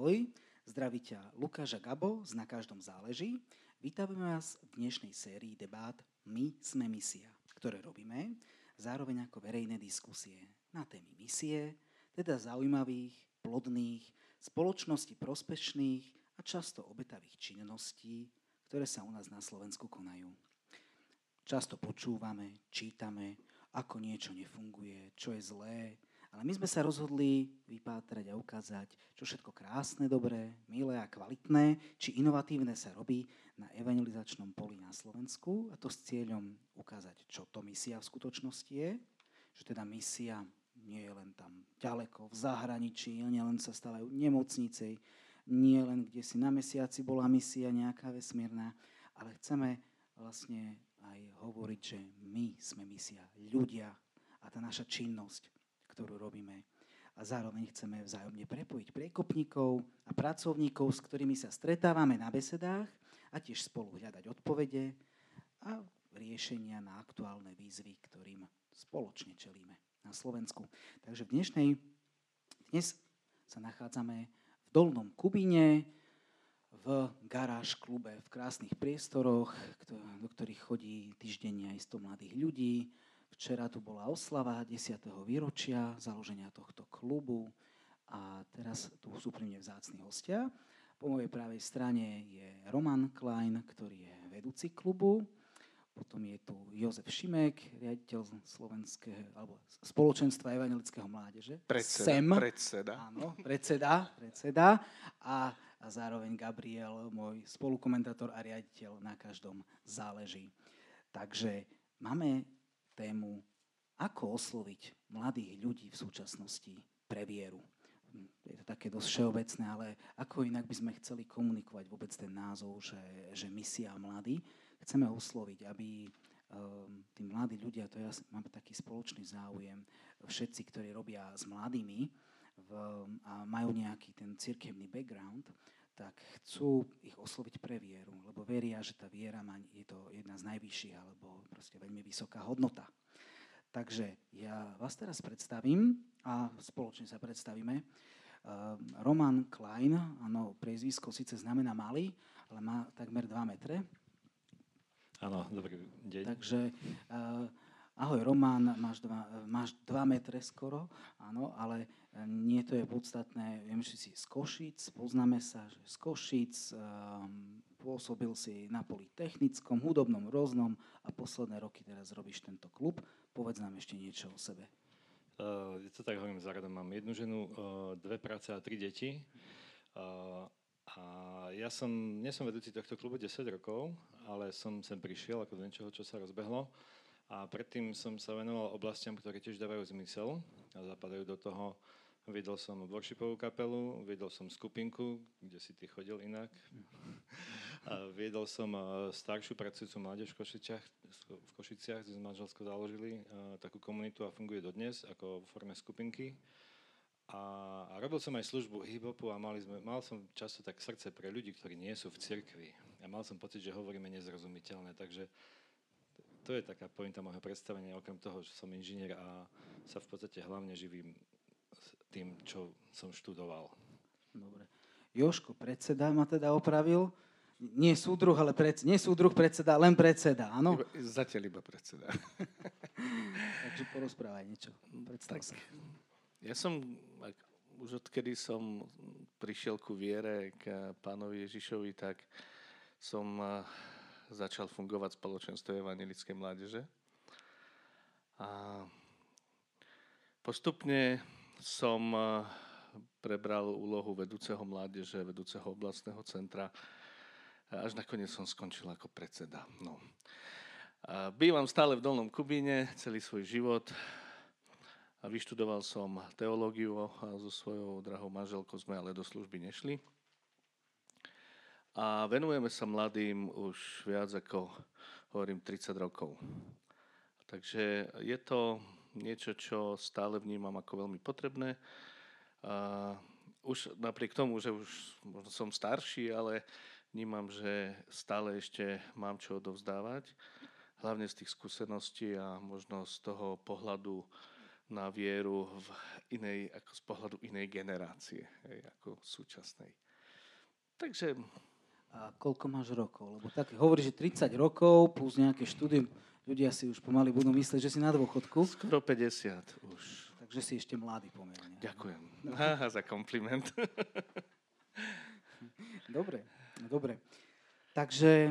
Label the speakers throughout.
Speaker 1: Ahoj, zdraví ťa Lukáš a Gabo z Na každom záleží. Vítame vás v dnešnej sérii debát My sme misia, ktoré robíme zároveň ako verejné diskusie na témy misie, teda zaujímavých, plodných, spoločnosti prospešných a často obetavých činností, ktoré sa u nás na Slovensku konajú. Často počúvame, čítame, ako niečo nefunguje, čo je zlé, ale my sme sa rozhodli vypátrať a ukázať, čo všetko krásne, dobré, milé a kvalitné, či inovatívne sa robí na evangelizačnom poli na Slovensku. A to s cieľom ukázať, čo to misia v skutočnosti je, že teda misia nie je len tam ďaleko, v zahraničí, nie len sa stávajú nemocnice, nie len kde si na mesiaci bola misia nejaká vesmírna, ale chceme vlastne aj hovoriť, že my sme misia, ľudia a tá naša činnosť ktorú robíme. A zároveň chceme vzájomne prepojiť priekopníkov a pracovníkov, s ktorými sa stretávame na besedách a tiež spolu hľadať odpovede a riešenia na aktuálne výzvy, ktorým spoločne čelíme na Slovensku. Takže v dnešnej, dnes sa nachádzame v Dolnom Kubíne, v garáž klube, v krásnych priestoroch, do ktorých chodí týždenne aj 100 mladých ľudí, Včera tu bola oslava 10. výročia založenia tohto klubu a teraz tu sú pri mne vzácni hostia. Po mojej pravej strane je Roman Klein, ktorý je vedúci klubu. Potom je tu Jozef Šimek, riaditeľ slovenského, alebo spoločenstva evangelického mládeže.
Speaker 2: Predseda.
Speaker 1: SEM.
Speaker 2: Predseda.
Speaker 1: Áno, predseda, predseda. A, a zároveň Gabriel, môj spolukomentátor a riaditeľ na každom záleží. Takže máme tému, ako osloviť mladých ľudí v súčasnosti pre vieru. Je to také dosť všeobecné, ale ako inak by sme chceli komunikovať vôbec ten názov, že, že misia mladí. Chceme osloviť, aby um, tí mladí ľudia, to ja mám taký spoločný záujem, všetci, ktorí robia s mladými v, a majú nejaký ten cirkevný background, tak chcú ich osloviť pre vieru, lebo veria, že tá viera má, je to jedna z najvyšších alebo proste veľmi vysoká hodnota. Takže ja vás teraz predstavím a spoločne sa predstavíme. Ehm, Roman Klein, áno, priezvisko síce znamená malý, ale má takmer 2 metre.
Speaker 3: Áno, dobrý deň.
Speaker 1: Takže uh, ahoj Roman, máš 2 máš dva metre skoro, áno, ale nie to je podstatné. Viem, že si z Košic, poznáme sa, že z Košic, um, pôsobil si na technickom, hudobnom, rôznom a posledné roky teraz robíš tento klub. Povedz nám ešte niečo o sebe.
Speaker 3: Uh, je to tak, hovorím, záradom mám jednu ženu, uh, dve práce a tri deti. Uh, a ja som, nie som vedúci tohto klubu 10 rokov, ale som sem prišiel ako do niečoho, čo sa rozbehlo. A predtým som sa venoval oblastiam, ktoré tiež dávajú zmysel a zapadajú do toho Viedol som worshipovú kapelu, viedol som skupinku, kde si ty chodil inak. A viedol som staršiu pracujúcu mládež v Košiciach, v Košiciach kde sme manželsko založili takú komunitu a funguje dodnes ako v forme skupinky. A, a robil som aj službu hip-hopu a mali sme, mal som často tak srdce pre ľudí, ktorí nie sú v cirkvi. A mal som pocit, že hovoríme nezrozumiteľné, takže to je taká pointa môjho predstavenia, okrem toho, že som inžinier a sa v podstate hlavne živím tým, čo som študoval.
Speaker 1: Dobre. Joško, predseda ma teda opravil. Nie súdruh, ale pred, nie súdruh predseda, len predseda, áno?
Speaker 2: Iba, zatiaľ iba predseda.
Speaker 1: Takže porozprávaj niečo. Predstav tak, sa.
Speaker 2: Ja som, už odkedy som prišiel ku viere k pánovi Ježišovi, tak som začal fungovať v spoločenstve evangelickej mládeže. A postupne som eh, prebral úlohu vedúceho mládeže, vedúceho oblastného centra. Až nakoniec som skončil ako predseda. No. Bývam stále v Dolnom Kubíne celý svoj život. Vyštudoval som teológiu a so svojou drahou manželkou sme ale do služby nešli. A venujeme sa mladým už viac ako, hovorím, 30 rokov. Takže je to niečo, čo stále vnímam ako veľmi potrebné. Už napriek tomu, že už možno som starší, ale vnímam, že stále ešte mám čo odovzdávať. Hlavne z tých skúseností a možno z toho pohľadu na vieru v inej, ako z pohľadu inej generácie, hej, ako súčasnej. Takže...
Speaker 1: A koľko máš rokov? Lebo tak hovorí, že 30 rokov plus nejaké štúdium, ľudia si už pomaly budú myslieť, že si na dôchodku.
Speaker 2: Skoro 50 už.
Speaker 1: Takže si ešte mladý pomerne.
Speaker 2: Ďakujem. Aha, za kompliment.
Speaker 1: dobre, dobre. Takže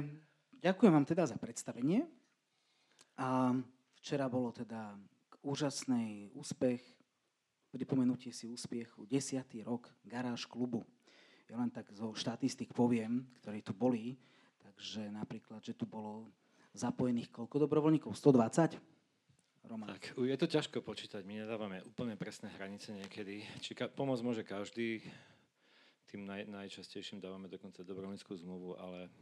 Speaker 1: ďakujem vám teda za predstavenie. A včera bolo teda úžasný úspech, pripomenutie si úspechu, desiatý rok garáž klubu. Ja len tak zo štatistik poviem, ktorí tu boli, takže napríklad, že tu bolo zapojených koľko dobrovoľníkov? 120?
Speaker 3: Roman. Tak, je to ťažko počítať, my nedávame úplne presné hranice niekedy. Či ka- pomôcť môže každý, tým naj, najčastejším dávame dokonca dobrovoľníckú zmluvu, ale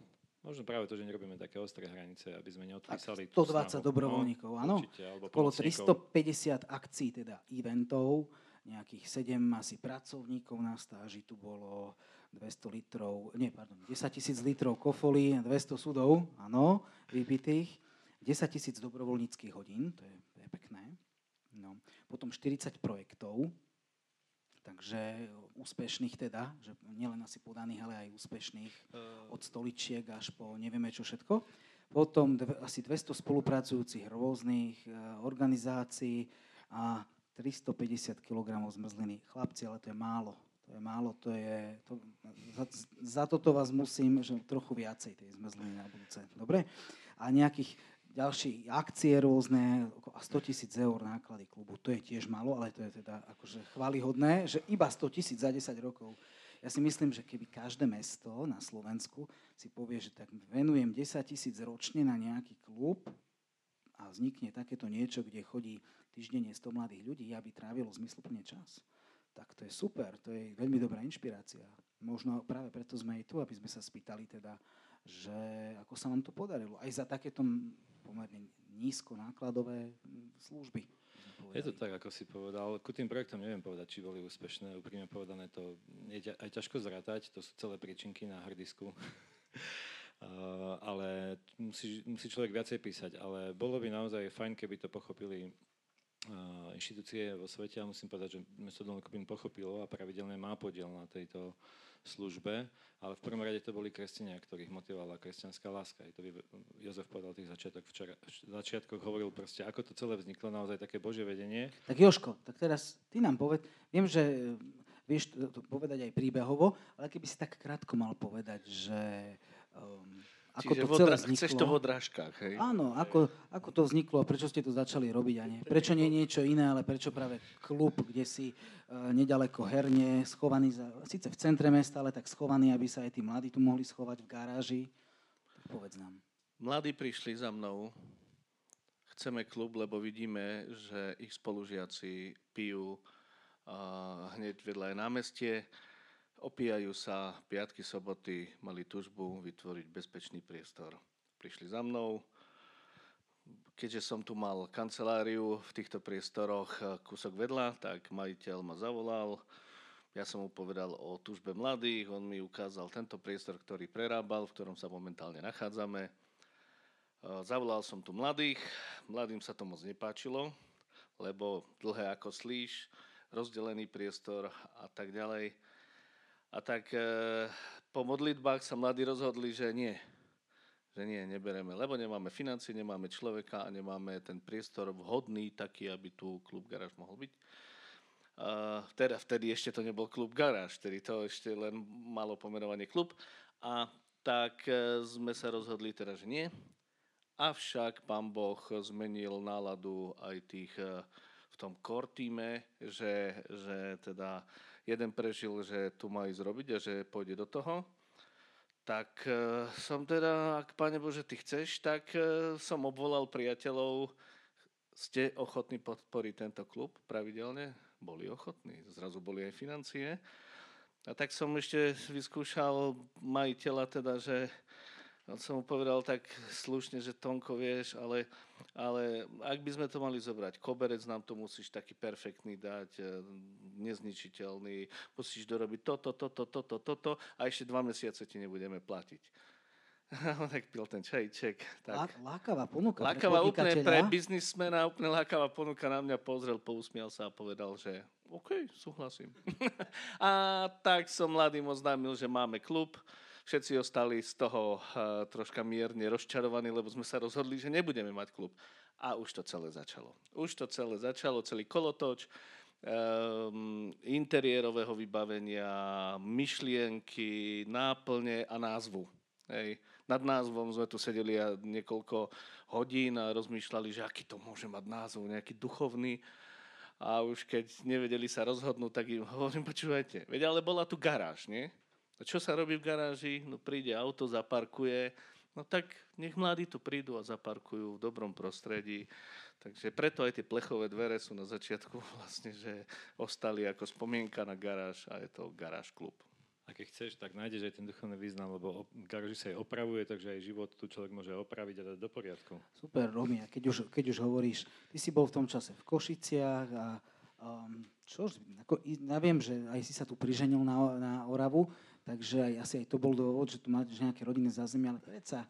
Speaker 3: možno práve to, že nerobíme také ostré hranice, aby sme neodpísali
Speaker 1: 120 dobrovoľníkov, no, áno. Určite, Okolo 350 akcií, teda eventov, nejakých 7 asi pracovníkov na stáži, tu bolo 200 litrov, nie, pardon, 10 tisíc litrov kofolí, 200 sudov, áno, vypitých, 10 tisíc dobrovoľníckých hodín, to je No. Potom 40 projektov, takže úspešných teda, že nielen asi podaných, ale aj úspešných eh. od stoličiek až po nevieme čo všetko. Potom dve, asi 200 spolupracujúcich rôznych e, organizácií a 350 kg zmrzliny. Chlapci, ale to je málo. To je málo, to je... To, za, za toto vás musím, že trochu viacej tej zmrzliny na budúce. Dobre? A nejakých ďalšie akcie rôzne, 100 tisíc eur náklady klubu. To je tiež malo, ale to je teda akože chválihodné, že iba 100 tisíc za 10 rokov. Ja si myslím, že keby každé mesto na Slovensku si povie, že tak venujem 10 tisíc ročne na nejaký klub a vznikne takéto niečo, kde chodí týždenne 100 mladých ľudí, aby trávilo zmysluplne čas, tak to je super, to je veľmi dobrá inšpirácia. Možno práve preto sme aj tu, aby sme sa spýtali teda, že ako sa vám to podarilo. Aj za takéto pomerne nízko nákladové služby.
Speaker 3: Je to tak, ako si povedal. Ku tým projektom neviem povedať, či boli úspešné. Úprimne povedané, to je aj ťažko zrátať. To sú celé príčinky na hrdisku. Uh, ale musí, musí človek viacej písať. Ale bolo by naozaj fajn, keby to pochopili inštitúcie vo svete a musím povedať, že mesto Dolný pochopilo a pravidelne má podiel na tejto službe, ale v prvom rade to boli kresťania, ktorých motivovala kresťanská láska. I to by Jozef povedal tých začiatok včera, v začiatkoch hovoril proste, ako to celé vzniklo, naozaj také Božie vedenie.
Speaker 1: Tak Joško, tak teraz ty nám poved, viem, že vieš to, to povedať aj príbehovo, ale keby si tak krátko mal povedať, že um, ako Čiže to celé odra- vzniklo.
Speaker 2: Chceš to v odrážkach, hej?
Speaker 1: Áno, ako, ako to vzniklo a prečo ste to začali robiť a nie? Prečo nie niečo iné, ale prečo práve klub, kde si uh, nedaleko herne, schovaný, za, síce v centre mesta, ale tak schovaný, aby sa aj tí mladí tu mohli schovať v garáži? Tak povedz nám.
Speaker 2: Mladí prišli za mnou. Chceme klub, lebo vidíme, že ich spolužiaci pijú uh, hneď vedľa aj námestie Opíjajú sa, piatky, soboty mali tužbu vytvoriť bezpečný priestor. Prišli za mnou, keďže som tu mal kanceláriu v týchto priestoroch eh, kúsok vedľa, tak majiteľ ma zavolal. Ja som mu povedal o tužbe mladých, on mi ukázal tento priestor, ktorý prerábal, v ktorom sa momentálne nachádzame. Eh, zavolal som tu mladých, mladým sa to moc nepáčilo, lebo dlhé ako slíš, rozdelený priestor a tak ďalej. A tak e, po modlitbách sa mladí rozhodli, že nie. Že nie, nebereme, lebo nemáme financie, nemáme človeka a nemáme ten priestor vhodný taký, aby tu klub garáž mohol byť. Uh, teda, vtedy ešte to nebol klub garáž, vtedy to ešte len malo pomenovanie klub. A tak uh, sme sa rozhodli teda, že nie. Avšak pán Boh zmenil náladu aj tých uh, v tom core týme, že, že teda jeden prežil, že tu má ísť robiť a že pôjde do toho. Tak e, som teda, ak Pane Bože, Ty chceš, tak e, som obvolal priateľov, ste ochotní podporiť tento klub pravidelne? Boli ochotní, zrazu boli aj financie. A tak som ešte vyskúšal majiteľa teda, že som mu povedal tak slušne, že Tonko, vieš, ale, ale ak by sme to mali zobrať, koberec nám to musíš taký perfektný dať, e, nezničiteľný, musíš dorobiť toto, toto, toto, toto a ešte dva mesiace ti nebudeme platiť. on tak pil ten čajček. Tak.
Speaker 1: Lákavá ponuka
Speaker 2: lákavá pre úplne pre biznismena, úplne lákavá ponuka na mňa pozrel, pousmial sa a povedal, že OK, súhlasím. a tak som mladým oznámil, že máme klub. Všetci ostali z toho uh, troška mierne rozčarovaní, lebo sme sa rozhodli, že nebudeme mať klub. A už to celé začalo. Už to celé začalo, celý kolotoč um, interiérového vybavenia, myšlienky, náplne a názvu. Hej nad názvom sme tu sedeli a niekoľko hodín a rozmýšľali, že aký to môže mať názov, nejaký duchovný. A už keď nevedeli sa rozhodnúť, tak im hovorím, počúvajte, veď ale bola tu garáž, nie? A čo sa robí v garáži? No príde auto, zaparkuje, no tak nech mladí tu prídu a zaparkujú v dobrom prostredí. Takže preto aj tie plechové dvere sú na začiatku vlastne, že ostali ako spomienka na garáž a je to garáž klub.
Speaker 3: A keď chceš, tak nájdeš aj ten duchovný význam, lebo garáži sa aj opravuje, takže aj život tu človek môže opraviť a dať do poriadku.
Speaker 1: Super, Romy, a keď už, keď už hovoríš, ty si bol v tom čase v Košiciach a um, čo, ako, ja viem, že aj si sa tu priženil na, na Oravu, takže aj, asi aj to bol dôvod, že tu máš nejaké rodinné zázemie, ale predsa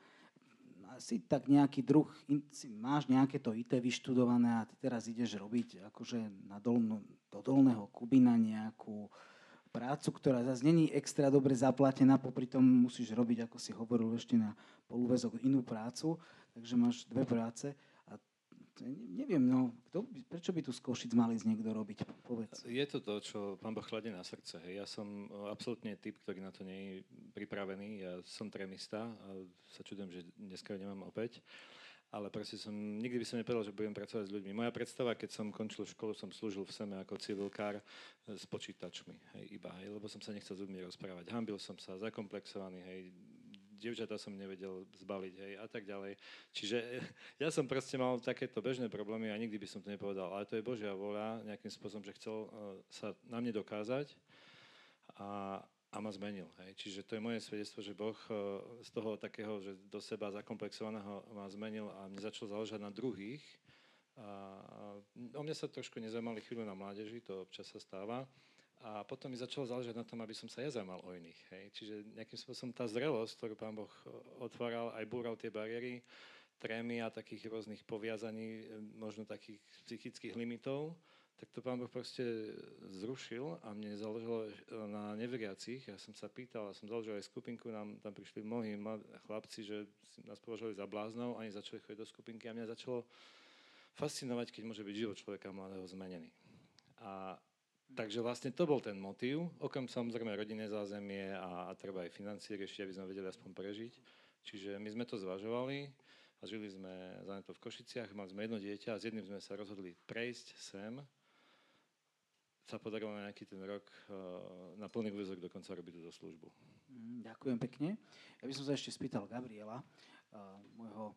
Speaker 1: si tak nejaký druh, si máš nejaké to IT vyštudované a ty teraz ideš robiť akože na dolnú, do dolného Kubina nejakú prácu, ktorá zase není extra dobre zaplatená, popri tom musíš robiť, ako si hovoril, ešte na polúvezok inú prácu, takže máš dve práce. Neviem, no, kto prečo by tu z Košic mali z niekto robiť? Povedz.
Speaker 3: Je to to, čo pán Boh kladie na srdce. Hej. Ja som absolútne typ, ktorý na to nie je pripravený. Ja som tremista a sa čudujem, že dneska ho nemám opäť ale proste som, nikdy by som nepovedal, že budem pracovať s ľuďmi. Moja predstava, keď som končil školu, som slúžil v SEME ako civilkár s počítačmi, hej, iba, hej, lebo som sa nechcel s ľuďmi rozprávať. Hambil som sa, zakomplexovaný, hej, dievčatá som nevedel zbaliť, hej, a tak ďalej. Čiže ja som proste mal takéto bežné problémy a nikdy by som to nepovedal. Ale to je Božia vôľa nejakým spôsobom, že chcel uh, sa na mne dokázať a, a ma zmenil. Hej. Čiže to je moje svedectvo, že Boh eh, z toho takého, že do seba zakomplexovaného ma zmenil a mne začal záležať na druhých. A o mňa sa trošku nezaujímali chvíľu na mládeži, to občas sa stáva. A potom mi začalo záležať na tom, aby som sa ja zaujímal o iných. Hej. Čiže nejakým spôsobom tá zrelosť, ktorú pán Boh eh, otváral, aj búral tie bariéry, trémy a takých rôznych poviazaní, eh, možno takých psychických limitov, tak to pán Boh proste zrušil a mne záležalo na neveriacich. Ja som sa pýtal a som založil aj skupinku, nám tam prišli mnohí chlapci, že nás považovali za bláznov, ani začali chodiť do skupinky a mňa začalo fascinovať, keď môže byť život človeka mladého zmenený. A Takže vlastne to bol ten motív, okrem samozrejme rodinné zázemie a, a treba aj financie riešiť, aby sme vedeli aspoň prežiť. Čiže my sme to zvažovali a žili sme to v Košiciach, mali sme jedno dieťa a s jedným sme sa rozhodli prejsť sem sa podarilo na nejaký ten rok eh, na plný úvezok dokonca robiť túto službu.
Speaker 1: Mm, ďakujem pekne. Ja by som sa ešte spýtal Gabriela, eh, môjho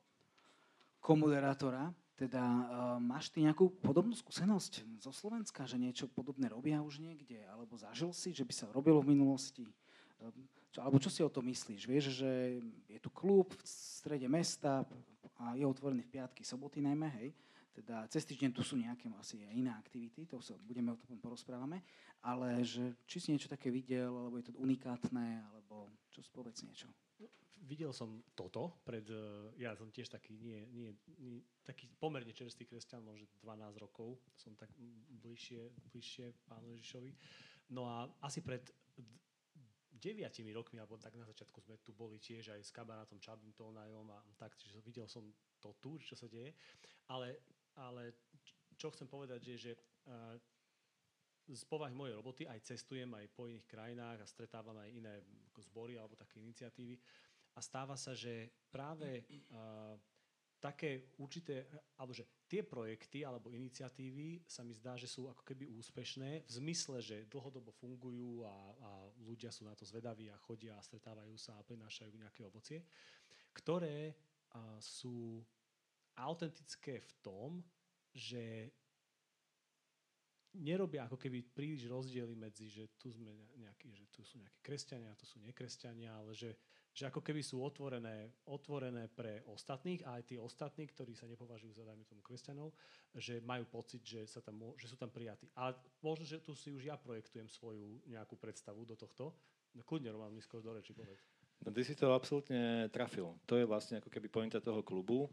Speaker 1: komoderátora, teda uh, máš ty nejakú podobnú skúsenosť zo Slovenska, že niečo podobné robia už niekde, alebo zažil si, že by sa robilo v minulosti? čo, alebo čo si o to myslíš? Vieš, že je tu klub v strede mesta a je otvorený v piatky, soboty najmä, hej? Teda cez týždeň tu sú nejaké asi iné aktivity, to sa budeme o tom porozprávame, ale že či si niečo také videl, alebo je to unikátne, alebo čo spovedz niečo.
Speaker 4: Videl som toto pred, e, ja som tiež taký, nie, nie, nie, taký pomerne čerstvý kresťan, možno 12 rokov, som tak bližšie, bližšie pánu Ježišovi. No a asi pred deviatimi rokmi, alebo tak na začiatku sme tu boli tiež aj s kamarátom Čabim Tónajom a tak, čiže videl som to tu, čo sa deje. Ale ale čo chcem povedať, je, že uh, z povahy mojej roboty aj cestujem aj po iných krajinách a stretávam aj iné zbory alebo také iniciatívy a stáva sa, že práve uh, také určité, alebo že tie projekty alebo iniciatívy sa mi zdá, že sú ako keby úspešné v zmysle, že dlhodobo fungujú a, a ľudia sú na to zvedaví a chodia a stretávajú sa a prinášajú nejaké ovocie, ktoré uh, sú autentické v tom, že nerobia ako keby príliš rozdiely medzi, že tu, sme nejaký, že tu sú nejakí kresťania, tu sú nekresťania, ale že, že ako keby sú otvorené, otvorené pre ostatných a aj tí ostatní, ktorí sa nepovažujú za, dajme tomu, kresťanov, že majú pocit, že, sa tam, že sú tam prijatí. Ale možno, že tu si už ja projektujem svoju nejakú predstavu do tohto. No, kľudne, Roman, mi skôr do reči povedz.
Speaker 3: No ty si to absolútne trafil. To je vlastne ako keby pointa toho klubu,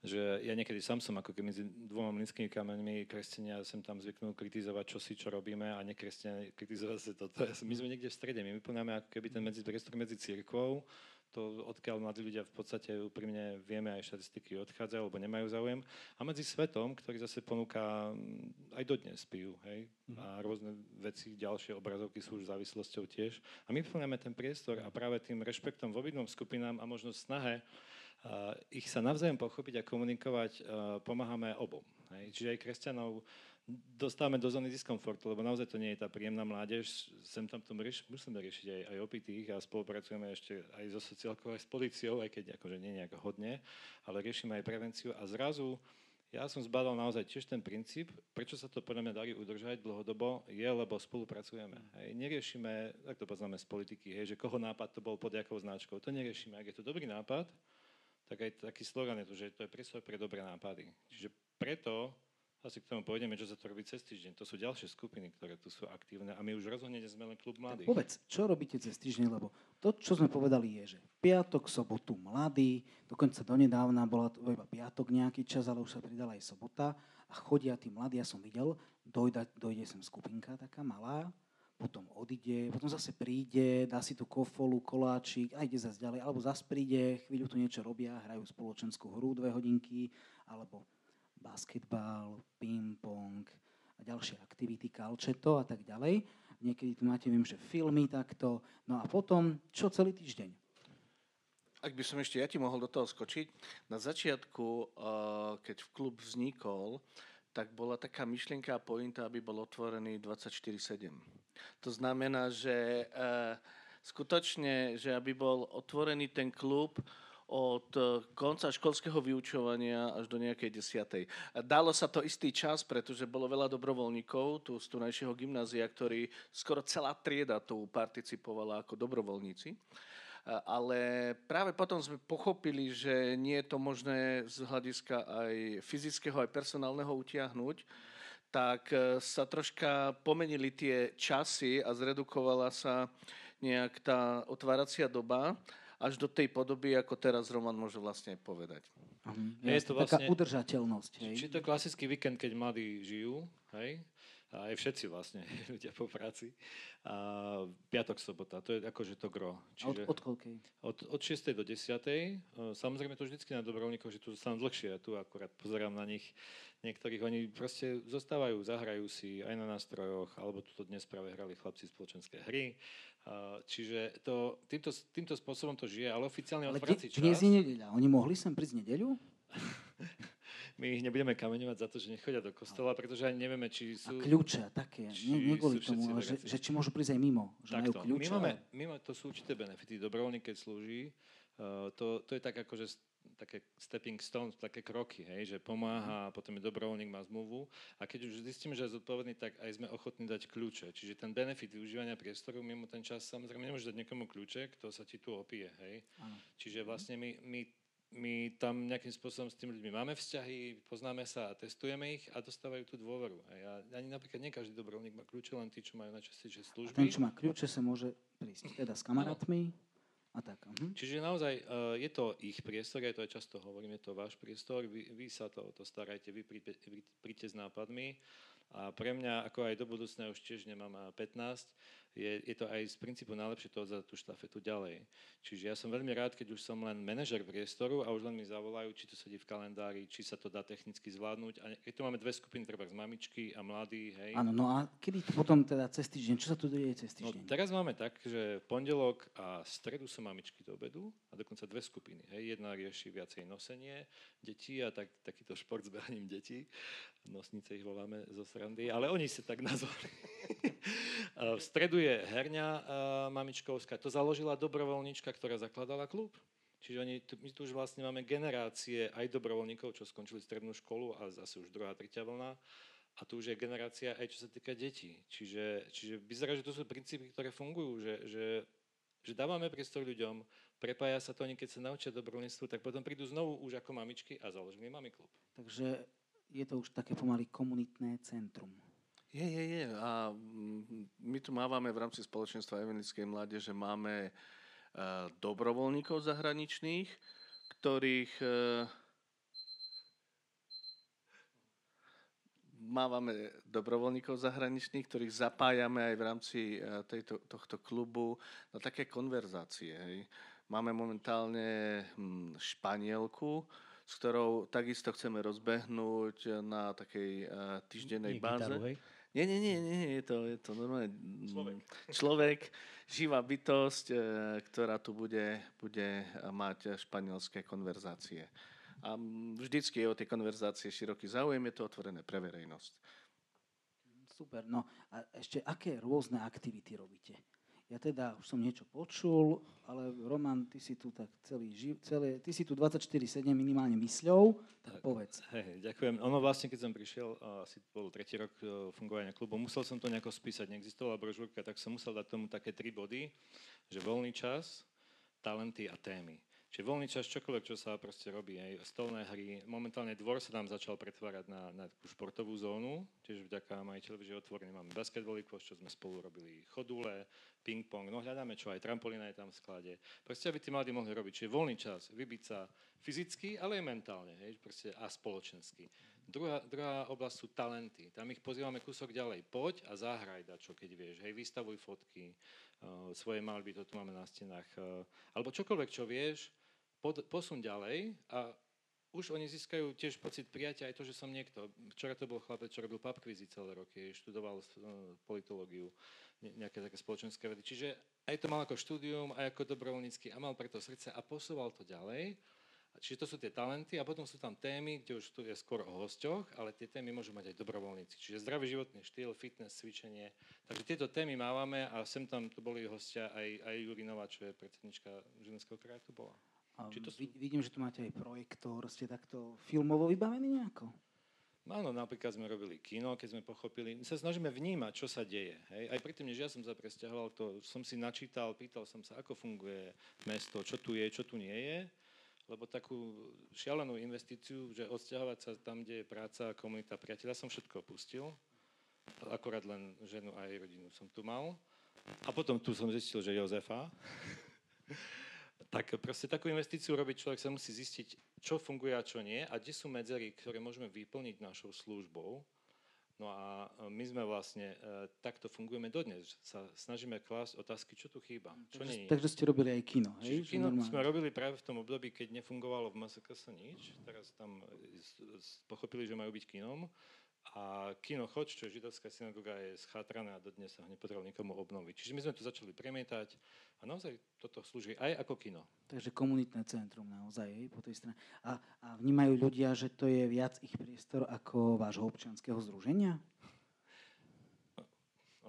Speaker 3: že ja niekedy sám som ako keby medzi dvoma mlinskými kameňmi kresťania sem tam zvyknú kritizovať, čo si, čo robíme a nekresťania kritizovať si toto. My sme niekde v strede, my vyplňame ako keby ten medzi, priestor medzi církvou, to odkiaľ mladí ľudia v podstate úprimne vieme aj štatistiky odchádzajú, alebo nemajú záujem. A medzi svetom, ktorý zase ponúka mm, aj dodnes pijú, hej, mhm. a rôzne veci, ďalšie obrazovky sú už závislosťou tiež. A my vyplňame ten priestor a práve tým rešpektom v obidvom skupinám a možno snahe ich sa navzájom pochopiť a komunikovať uh, pomáhame obom. Hej. Čiže aj kresťanov dostávame do zóny diskomfortu, lebo naozaj to nie je tá príjemná mládež. Sem tam to rieš, musíme riešiť aj, aj opitých a spolupracujeme ešte aj so sociálkou, aj s policiou, aj keď akože nie nejak hodne, ale riešime aj prevenciu a zrazu ja som zbadal naozaj tiež ten princíp, prečo sa to podľa mňa darí udržať dlhodobo, je, lebo spolupracujeme. Hej. Neriešime, tak to poznáme z politiky, hej, že koho nápad to bol pod jakou značkou. To neriešime. Ak je to dobrý nápad, tak aj taký slogan je to, že to je priestor pre dobré nápady. Čiže preto asi k tomu pôjdeme, čo sa to robí cez týždeň. To sú ďalšie skupiny, ktoré tu sú aktívne a my už rozhodne sme len klub mladých.
Speaker 1: Tak povedz, čo robíte cez týždeň, lebo to, čo sme povedali, je, že piatok, sobotu mladí, dokonca donedávna bola to iba piatok nejaký čas, ale už sa pridala aj sobota a chodia tí mladí, ja som videl, dojde, dojde sem skupinka taká malá, potom odíde, potom zase príde, dá si tú kofolu, koláčik a ide zase ďalej, alebo zase príde, chvíľu tu niečo robia, hrajú spoločenskú hru dve hodinky, alebo basketbal, ping-pong a ďalšie aktivity, kalčeto a tak ďalej. Niekedy tu máte, viem, že filmy takto. No a potom, čo celý týždeň?
Speaker 2: Ak by som ešte ja ti mohol do toho skočiť, na začiatku, eh, keď v klub vznikol, tak bola taká myšlienka a pointa, aby bol otvorený 24-7. To znamená, že eh, skutočne, že aby bol otvorený ten klub od eh, konca školského vyučovania až do nejakej desiatej. Dalo sa to istý čas, pretože bolo veľa dobrovoľníkov tu z tunajšieho gymnázia, ktorí skoro celá trieda tu participovala ako dobrovoľníci. Ale práve potom sme pochopili, že nie je to možné z hľadiska aj fyzického, aj personálneho utiahnuť, tak eh, sa troška pomenili tie časy a zredukovala sa nejak tá otváracia doba až do tej podoby, ako teraz Roman môže vlastne povedať.
Speaker 1: Uh-huh. Je to vlastne, taká udržateľnosť.
Speaker 3: Hej? Či to je klasický víkend, keď mladí žijú, hej? A aj všetci vlastne, ľudia po práci. A piatok, sobota, to je akože to gro.
Speaker 1: Čiže od, od
Speaker 3: Od, od 6. do 10. Samozrejme to vždycky na dobrovoľníkov, že tu zostanú dlhšie, ja tu akurát pozerám na nich. Niektorých oni proste zostávajú, zahrajú si aj na nástrojoch, alebo tu dnes práve hrali chlapci spoločenské hry Čiže to, týmto, týmto spôsobom to žije, ale oficiálne ale otvárací čas...
Speaker 1: Dnes je nedeľa. Oni mohli sem prísť nedeľu?
Speaker 3: My ich nebudeme kameňovať za to, že nechodia do kostola, pretože ani nevieme, či sú...
Speaker 1: A kľúče také. Nie kvôli tomu, ale že, že, či môžu prísť aj mimo. Že Takto. majú kľúče.
Speaker 3: My máme, mimo, to sú určité benefity. Dobrovoľník, keď slúži, uh, to, to je tak ako, že také stepping stones, také kroky, hej, že pomáha, a potom je dobrovoľník, má zmluvu a keď už zistíme, že je zodpovedný, tak aj sme ochotní dať kľúče. Čiže ten benefit využívania priestoru mimo ten čas, samozrejme nemôže dať niekomu kľúče, kto sa ti tu opije, hej. Ano. Čiže vlastne my, my my tam nejakým spôsobom s tými ľuďmi máme vzťahy, poznáme sa a testujeme ich a dostávajú tú dôveru. A ani napríklad nie každý dobrovoľník má kľúče, len tí, čo majú najčastejšie služby.
Speaker 1: A ten, čo má kľúče, sa môže prísť teda s kamarátmi, a tak. Uh-huh.
Speaker 3: Čiže naozaj uh, je to ich priestor, ja to aj často hovorím, je to váš priestor, vy, vy sa to, to starajte, vy príďte, vy príďte s nápadmi a pre mňa, ako aj do budúcna už tiež nemám 15, je, je to aj z princípu najlepšie to za tú štafetu ďalej. Čiže ja som veľmi rád, keď už som len manažer priestoru a už len mi zavolajú, či to sedí v kalendári, či sa to dá technicky zvládnuť. A keď tu máme dve skupiny, treba z mamičky a mladí, hej.
Speaker 1: Áno, no a kedy to potom teda cez týždeň, čo sa tu deje cez no, týždeň?
Speaker 3: No, teraz máme tak, že pondelok a stredu sú mamičky do obedu a dokonca dve skupiny. Hej. Jedna rieši viacej nosenie detí a tak, takýto šport s detí. Nosnice ich voláme zo srandy, ale oni sa tak nazvali. v stredu je herňa uh, mamičkovská. To založila dobrovoľníčka, ktorá zakladala klub. Čiže oni, my tu už vlastne máme generácie aj dobrovoľníkov, čo skončili strednú školu a zase už druhá, tretia vlna. A tu už je generácia aj čo sa týka detí. Čiže, čiže vyzerá, že to sú princípy, ktoré fungujú, že, že, že dávame priestor ľuďom, prepája sa to, oni keď sa naučia dobrovoľníctvu, tak potom prídu znovu už ako mamičky a založili mami klub.
Speaker 1: Takže je to už také pomaly komunitné centrum.
Speaker 2: Je, je, je. A my tu mávame v rámci spoločenstva evangelickej mládeže, máme dobrovoľníkov zahraničných, ktorých e, mávame dobrovoľníkov zahraničných, ktorých zapájame aj v rámci e, tejto, tohto klubu na také konverzácie. Hej. Máme momentálne hm, Španielku, s ktorou takisto chceme rozbehnúť na takej uh, týždennej báze. Gitaru, Nie, nie, nie, nie, je to, je to normálne človek, človek živá bytosť, uh, ktorá tu bude, bude mať španielské konverzácie. A vždycky je o tie konverzácie široký záujem, je to otvorené pre verejnosť.
Speaker 1: Super, no a ešte aké rôzne aktivity robíte? Ja teda už som niečo počul, ale Roman, ty si tu tak celý živ, celé, ty si tu 24-7 minimálne mysľou, tak, tak povedz.
Speaker 3: Hej, ďakujem. Ono vlastne, keď som prišiel, asi bol tretí rok e, fungovania klubu, musel som to nejako spísať, neexistovala brožúrka, tak som musel dať tomu také tri body, že voľný čas, talenty a témy. Čiže voľný čas, čokoľvek, čo sa proste robí, aj stolné hry. Momentálne dvor sa nám začal pretvárať na, na takú športovú zónu, tiež vďaka majiteľovi, že otvorený máme basketbalový čo sme spolu robili chodule, ping-pong, no hľadáme čo, aj trampolína je tam v sklade. Proste, aby tí mladí mohli robiť. Čiže voľný čas, vybiť sa fyzicky, ale aj mentálne, hej, proste a spoločensky. Druhá, druhá oblasť sú talenty. Tam ich pozývame kúsok ďalej. Poď a zahraj dačo, keď vieš. Hej, vystavuj fotky, uh, svoje malby, to tu máme na stenách. Uh, alebo čokoľvek, čo vieš, pod, posun ďalej a už oni získajú tiež pocit prijatia aj to, že som niekto. Včera to bol chlapec, čo robil papkvizy celé roky, študoval uh, politológiu, ne, nejaké také spoločenské vedy. Čiže aj to mal ako štúdium, aj ako dobrovoľnícky a mal preto srdce a posúval to ďalej. Čiže to sú tie talenty a potom sú tam témy, kde už tu je skôr o hosťoch, ale tie témy môžu mať aj dobrovoľníci. Čiže zdravý životný štýl, fitness, cvičenie. Takže tieto témy mávame a sem tam tu boli hostia aj, aj Jurinova, čo je predsednička ženského kraja, tu bola.
Speaker 1: Či to sú... Vidím, že tu máte aj projektor, ste takto filmovo vybavení nejako?
Speaker 3: Áno, napríklad sme robili kino, keď sme pochopili, my sa snažíme vnímať, čo sa deje. Hej? Aj predtým, než ja som sa presťahoval, to som si načítal, pýtal som sa, ako funguje mesto, čo tu je, čo tu nie je, lebo takú šialenú investíciu, že odsťahovať sa tam, kde je práca, komunita, priateľa, som všetko opustil. Akorát len ženu a jej rodinu som tu mal. A potom tu som zistil, že Jozefa. tak proste takú investíciu robiť človek sa musí zistiť, čo funguje a čo nie a kde sú medzery, ktoré môžeme vyplniť našou službou. No a my sme vlastne, e, takto fungujeme dodnes. Sa snažíme klásť otázky, čo tu chýba, čo
Speaker 1: takže,
Speaker 3: nie
Speaker 1: Takže ste robili aj kino, hej?
Speaker 3: Čiže kino sme robili práve v tom období, keď nefungovalo v MSKS nič. Teraz tam pochopili, že majú byť kinom. A kino Choč, čo je židovská synagoga, je schátrané a dodnes sa ho nepotreboval nikomu obnoviť. Čiže my sme to začali premietať a naozaj toto slúži aj ako kino.
Speaker 1: Takže komunitné centrum naozaj je po tej strane. A, a vnímajú ľudia, že to je viac ich priestor ako vášho občianského združenia?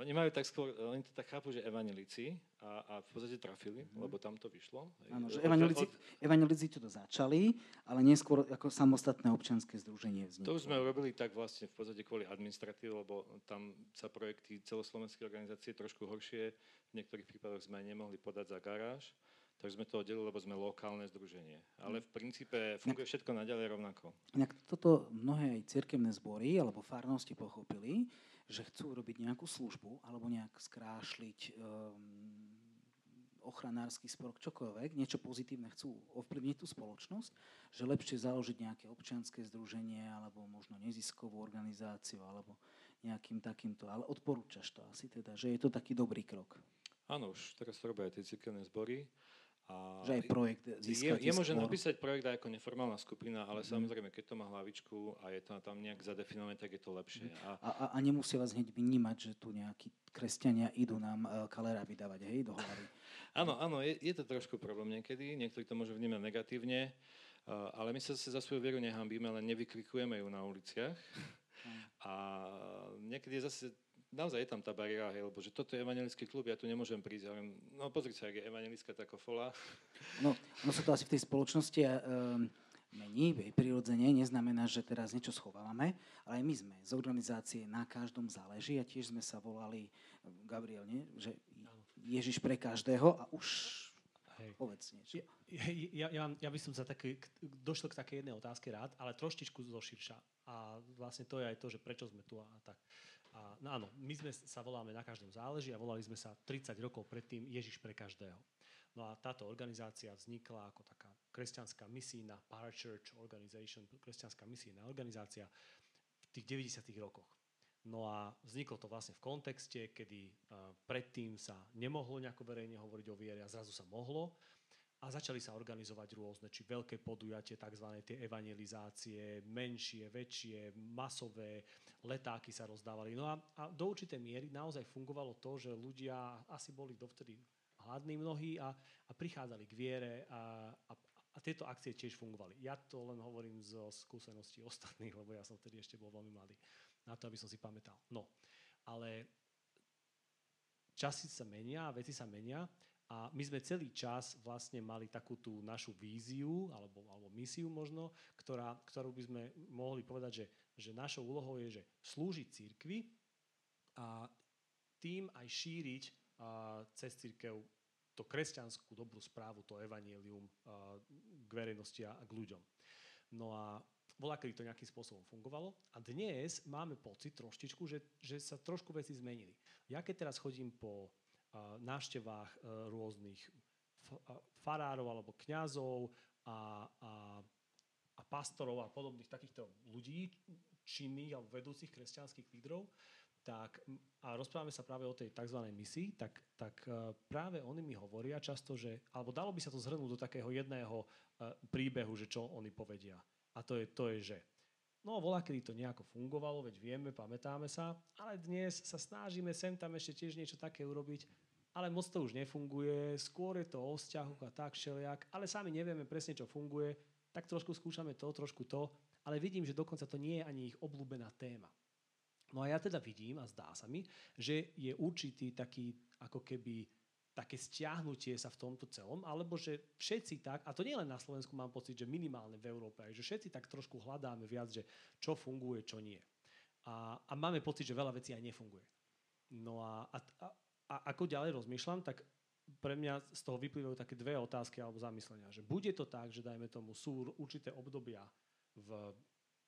Speaker 3: Oni majú tak skôr, oni to tak chápu, že evanelici a, a v podstate trafili, mm. lebo tam to vyšlo.
Speaker 1: Áno, že evanelici, evanelici to začali, ale neskôr ako samostatné občianske združenie vzniklo.
Speaker 3: To už sme urobili tak vlastne v podstate kvôli administratíve, lebo tam sa projekty celoslovenskej organizácie trošku horšie, v niektorých prípadoch sme nemohli podať za garáž, tak sme to oddelili, lebo sme lokálne združenie. Ale v princípe funguje všetko naďalej rovnako.
Speaker 1: Inak toto mnohé aj cirkevné zbory alebo farnosti pochopili, že chcú robiť nejakú službu alebo nejak skrášliť um, ochranársky sporok, čokoľvek, niečo pozitívne chcú ovplyvniť tú spoločnosť, že lepšie založiť nejaké občianské združenie alebo možno neziskovú organizáciu alebo nejakým takýmto, ale odporúčaš to asi teda, že je to taký dobrý krok.
Speaker 3: Áno, už teraz robia aj tie cirkevné zbory
Speaker 1: a že aj projekt
Speaker 3: získate Je, je možné napísať projekt aj ako neformálna skupina, ale mm. samozrejme, keď to má hlavičku a je to tam nejak zadefinované, tak je to lepšie.
Speaker 1: Mhm. A, a, a nemusia vás hneď vnímať, že tu nejakí kresťania idú nám uh, kalera vydávať, hej, do hlavy.
Speaker 3: áno, áno, je, je to trošku problém niekedy, niektorí to môžu vnímať negatívne, uh, ale my sa za svoju vieru nehambíme, len nevykrikujeme ju na uliciach. A niekedy je zase naozaj je tam tá bariéra, hej, lebo že toto je evangelický klub, ja tu nemôžem prísť. Viem, no pozri sa, ak je evangelická tá kofola.
Speaker 1: No, no sa to asi v tej spoločnosti um, mení, prirodzene, neznamená, že teraz niečo schovávame, ale aj my sme z organizácie Na každom záleží a tiež sme sa volali, Gabriel, nie? že Ježiš pre každého a už Hej. povedz niečo.
Speaker 4: Ja, ja, ja, ja by som sa taký, došiel k takej jednej otázke rád, ale troštičku zoširša. A vlastne to je aj to, že prečo sme tu a, a tak. A, no áno, my sme sa voláme na každom záleží a volali sme sa 30 rokov predtým Ježiš pre každého. No a táto organizácia vznikla ako taká kresťanská misijná parachurch organization, kresťanská misijná organizácia v tých 90. rokoch. No a vzniklo to vlastne v kontexte, kedy predtým sa nemohlo nejako verejne hovoriť o viere a zrazu sa mohlo a začali sa organizovať rôzne, či veľké podujatie, tzv. tie evangelizácie, menšie, väčšie, masové, letáky sa rozdávali. No a, a do určitej miery naozaj fungovalo to, že ľudia asi boli dovtedy hladní mnohí a, a prichádzali k viere a, a, a tieto akcie tiež fungovali. Ja to len hovorím zo skúseností ostatných, lebo ja som vtedy ešte bol veľmi mladý, na to, aby som si pamätal. No, ale časy sa menia, veci sa menia a my sme celý čas vlastne mali takú tú našu víziu, alebo, alebo misiu možno, ktorá, ktorú by sme mohli povedať, že, že našou úlohou je, že slúžiť církvi a tým aj šíriť a, cez církev to kresťanskú dobrú správu, to evanielium a, k verejnosti a, k ľuďom. No a bola, kedy to nejakým spôsobom fungovalo. A dnes máme pocit troštičku, že, že sa trošku veci zmenili. Ja keď teraz chodím po návštevách e, rôznych farárov alebo kňazov a, a, a pastorov a podobných takýchto ľudí, činných alebo vedúcich kresťanských lídrov, tak, a rozprávame sa práve o tej tzv. misii, tak, tak e, práve oni mi hovoria často, že, alebo dalo by sa to zhrnúť do takého jedného e, príbehu, že čo oni povedia. A to je, to je že No, volá, kedy to nejako fungovalo, veď vieme, pamätáme sa, ale dnes sa snažíme sem tam ešte tiež niečo také urobiť, ale moc to už nefunguje, skôr je to o vzťahu a tak všelijak, ale sami nevieme presne, čo funguje, tak trošku skúšame to, trošku to, ale vidím, že dokonca to nie je ani ich obľúbená téma. No a ja teda vidím a zdá sa mi, že je určitý taký ako keby také stiahnutie sa v tomto celom, alebo že všetci tak, a to nie len na Slovensku mám pocit, že minimálne v Európe, že všetci tak trošku hľadáme viac, že čo funguje, čo nie. A, a máme pocit, že veľa vecí aj nefunguje. No a, a, a ako ďalej rozmýšľam, tak pre mňa z toho vyplývajú také dve otázky alebo zamyslenia. Že bude to tak, že dajme tomu sú určité obdobia v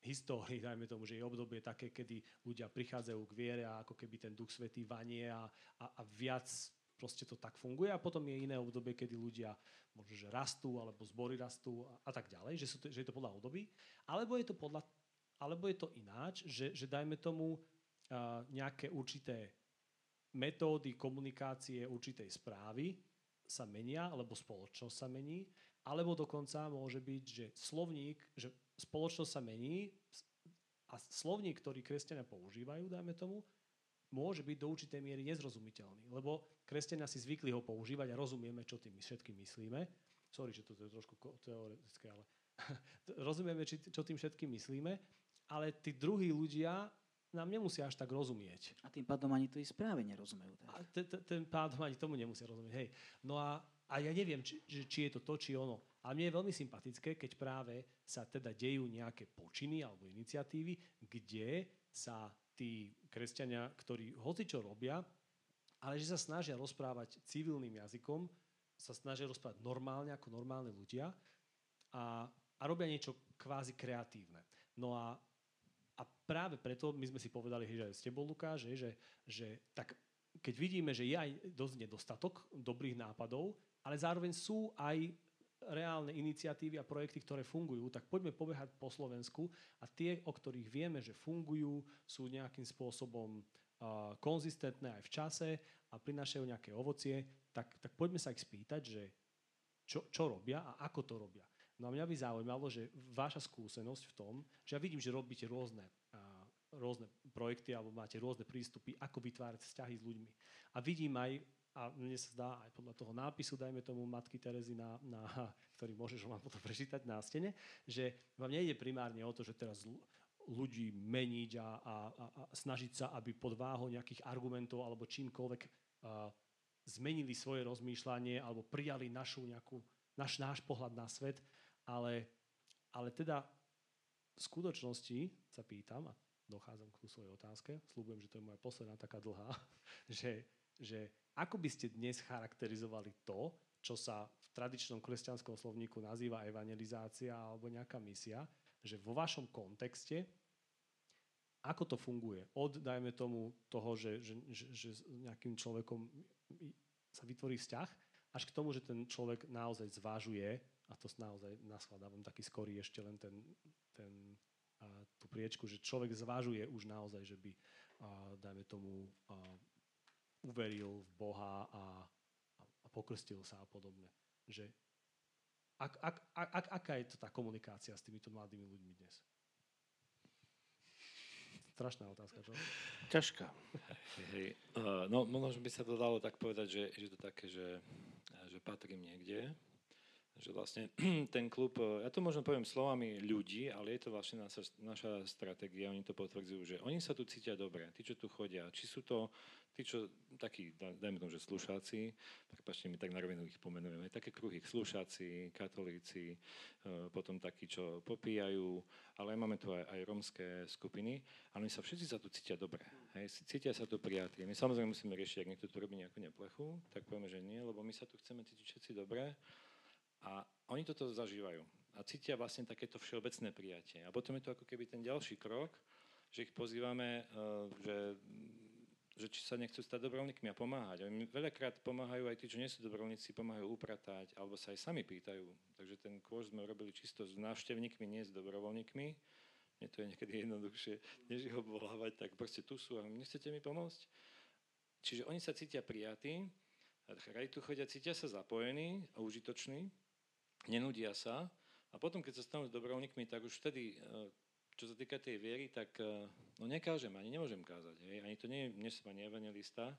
Speaker 4: histórii, dajme tomu, že je obdobie také, kedy ľudia prichádzajú k viere a ako keby ten duch svetý vanie a, a, a viac proste to tak funguje a potom je iné obdobie, kedy ľudia možno, že rastú alebo zbory rastú a, a tak ďalej, že, sú to, že je to podľa období, alebo je to, podľa, alebo je to ináč, že, že dajme tomu uh, nejaké určité metódy komunikácie určitej správy sa menia, alebo spoločnosť sa mení, alebo dokonca môže byť, že slovník, že spoločnosť sa mení a slovník, ktorý kresťania používajú, dajme tomu, môže byť do určitej miery nezrozumiteľný, lebo kresťania si zvykli ho používať a rozumieme, čo tým všetkým myslíme. Sorry, že to je trošku teoretické, ale rozumieme, čo tým všetkým myslíme, ale tí druhí ľudia nám nemusia až tak rozumieť.
Speaker 1: A tým pádom ani to i správe nerozumejú.
Speaker 4: Tak. A ten, ten pádom ani tomu nemusia rozumieť. Hej. No a, a ja neviem, či, či je to to, či ono. A mne je veľmi sympatické, keď práve sa teda dejú nejaké počiny alebo iniciatívy, kde sa tí kresťania, ktorí hoci čo robia, ale že sa snažia rozprávať civilným jazykom, sa snažia rozprávať normálne ako normálne ľudia a, a robia niečo kvázi kreatívne. No a práve preto my sme si povedali, že aj s tebou, Lukáš, že, že, že tak keď vidíme, že je aj dosť nedostatok dobrých nápadov, ale zároveň sú aj reálne iniciatívy a projekty, ktoré fungujú, tak poďme pobehať po Slovensku a tie, o ktorých vieme, že fungujú, sú nejakým spôsobom uh, konzistentné aj v čase a prinášajú nejaké ovocie, tak, tak poďme sa ich spýtať, že čo, čo robia a ako to robia. No a mňa by zaujímalo, že vaša skúsenosť v tom, že ja vidím, že robíte rôzne, rôzne projekty alebo máte rôzne prístupy, ako vytvárať vzťahy s ľuďmi. A vidím aj a mne sa zdá aj podľa toho nápisu, dajme tomu Matky Terezy, na, na, ktorý môžeš vám potom prečítať na stene, že vám nejde primárne o to, že teraz ľudí meniť a, a, a, a snažiť sa, aby pod váhou nejakých argumentov alebo čímkoľvek a, zmenili svoje rozmýšľanie alebo prijali našu nejakú, naš, náš pohľad na svet, ale, ale teda v skutočnosti sa pýtam, a dochádzam k svojej otázke, slúbujem, že to je moja posledná taká dlhá, že, že ako by ste dnes charakterizovali to, čo sa v tradičnom kresťanskom slovníku nazýva evangelizácia alebo nejaká misia, že vo vašom kontexte, ako to funguje? Od, dajme tomu, toho, že, že, že, že s nejakým človekom sa vytvorí vzťah, až k tomu, že ten človek naozaj zvážuje, a to naozaj naskladávam taký skorý ešte len ten, ten, tú priečku, že človek zvážuje už naozaj, že by, dajme tomu, uveril v Boha a, a, pokrstil sa a podobne. Že ak, ak, ak, aká je to tá komunikácia s týmito mladými ľuďmi dnes? Strašná otázka, čo?
Speaker 2: Ťažká.
Speaker 3: Hej, uh, no možno by sa to dalo tak povedať, že, že to také, že, že patrím niekde, že vlastne ten klub, ja to možno poviem slovami ľudí, ale je to vlastne naša, naša stratégia, oni to potvrdzujú, že oni sa tu cítia dobre, tí, čo tu chodia, či sú to tí, čo, takí, dajme tomu, že slušáci, prepačte mi tak na rovinu ich pomenujeme, také kruhy, slušáci, katolíci, e, potom takí, čo popíjajú, ale máme tu aj, aj romské skupiny, ale oni sa všetci sa tu cítia dobre, hej, cítia sa tu prijatí. My samozrejme musíme riešiť, ak niekto tu robí nejakú neplechu, tak povieme, že nie, lebo my sa tu chceme cítiť všetci dobre, a oni toto zažívajú a cítia vlastne takéto všeobecné prijatie. A potom je to ako keby ten ďalší krok, že ich pozývame, e, že, že či sa nechcú stať dobrovoľníkmi a pomáhať. Oni veľakrát pomáhajú aj tí, čo nie sú dobrovoľníci, pomáhajú upratať, alebo sa aj sami pýtajú. Takže ten kôž sme robili čisto s návštevníkmi, nie s dobrovoľníkmi. Mne to je niekedy jednoduchšie, než ich obvolávať, tak proste tu sú a nechcete mi pomôcť? Čiže oni sa cítia prijatí, radi tu chodia, cítia sa zapojení a užitoční, nenudia sa a potom, keď sa stanú dobrovoľníkmi, tak už vtedy, e, čo sa týka tej viery, tak e, no nekážem, ani nemôžem kázať. Hej. Ani to nie, nie som ani evangelista,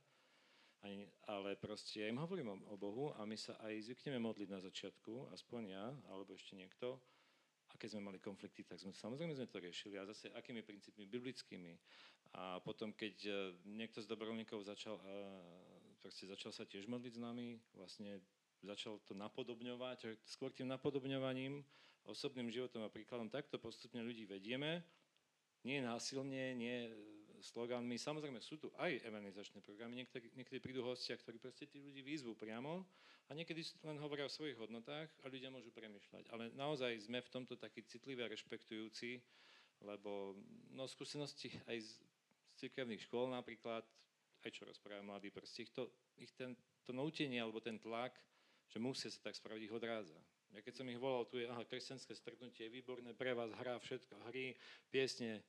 Speaker 3: ani, ale proste ja im hovorím o, o Bohu a my sa aj zvykneme modliť na začiatku, aspoň ja, alebo ešte niekto. A keď sme mali konflikty, tak sme samozrejme sme to riešili. A zase akými princípmi? Biblickými. A potom, keď e, niekto z dobrovoľníkov začal, proste začal sa tiež modliť s nami, vlastne začal to napodobňovať, skôr tým napodobňovaním, osobným životom a príkladom, takto postupne ľudí vedieme, nie násilne, nie slogánmi. Samozrejme sú tu aj evangelizačné programy, niektorí, niektorí prídu hostia, ktorí proste tí ľudí výzvu priamo a niekedy len hovoria o svojich hodnotách a ľudia môžu premyšľať. Ale naozaj sme v tomto takí citliví a rešpektujúci, lebo no, skúsenosti aj z, z cirkevných škôl napríklad, aj čo rozprávajú mladí, proste ich to, ich ten, to noutenie alebo ten tlak že musia sa tak spraviť, ich odrádza. Ja keď som ich volal, tu je, aha, kresťanské stretnutie je výborné, pre vás hrá všetko, hry, piesne,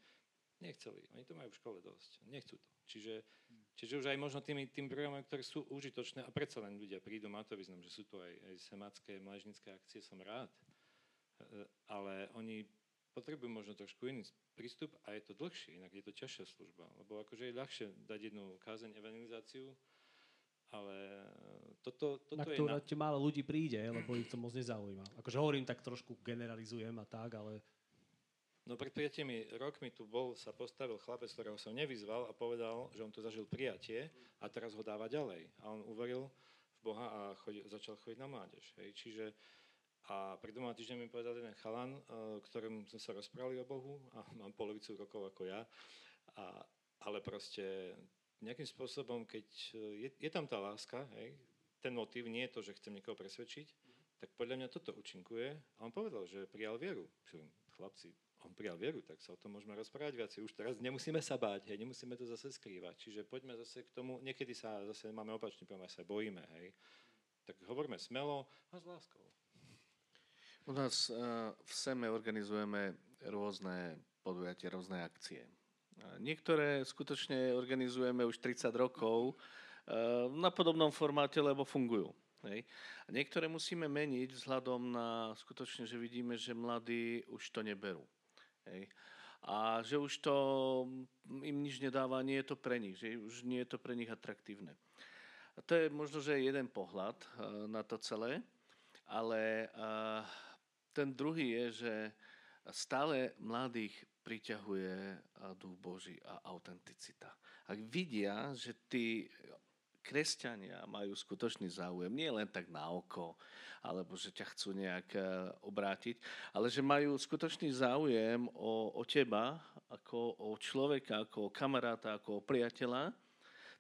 Speaker 3: nechceli. Oni to majú v škole dosť. Nechcú to. Čiže, čiže už aj možno tými, tým programom, ktoré sú užitočné a predsa len ľudia prídu, má to význam, že sú tu aj, aj semácké, mlážnické akcie, som rád. E, ale oni potrebujú možno trošku iný prístup a je to dlhšie, inak je to ťažšia služba. Lebo akože je ľahšie dať jednu kázeň evangelizáciu, ale toto, toto
Speaker 4: na ktoré je... Na... málo ľudí príde, lebo ich to moc nezaujíma. Akože hovorím tak trošku generalizujem a tak, ale...
Speaker 3: No pred 5 rokmi tu bol, sa postavil chlapec, ktorého som nevyzval a povedal, že on tu zažil prijatie a teraz ho dáva ďalej. A on uveril v Boha a chodil, začal chodiť na mládež. Hej. Čiže a pred dvoma týždňami mi povedal jeden chalan, uh, ktorým sme sa rozprávali o Bohu a mám polovicu rokov ako ja, a, ale proste nejakým spôsobom, keď e, je, je tam tá láska, hej, ten motív nie je to, že chcem niekoho presvedčiť, tak podľa mňa toto účinkuje. A on povedal, že prijal vieru. Chlapci, on prijal vieru, tak sa o tom môžeme rozprávať viacej. Už teraz nemusíme sa báť, hej, nemusíme to zase skrývať. Čiže poďme zase k tomu, niekedy sa zase máme opačný problém, sa bojíme, hej. Tak hovoríme smelo a s láskou.
Speaker 2: U nás uh, v SEME organizujeme rôzne podujatia, rôzne akcie. Niektoré skutočne organizujeme už 30 rokov eh, na podobnom formáte, lebo fungujú. Hej. A niektoré musíme meniť vzhľadom na skutočne, že vidíme, že mladí už to neberú. Hej. A že už to im nič nedáva, nie je to pre nich, že už nie je to pre nich atraktívne. A to je možno, že jeden pohľad eh, na to celé, ale eh, ten druhý je, že stále mladých priťahuje duch Boží a autenticita. Ak vidia, že tí kresťania majú skutočný záujem, nie len tak na oko, alebo že ťa chcú nejak e, obrátiť, ale že majú skutočný záujem o, o teba, ako o človeka, ako o kamaráta, ako o priateľa,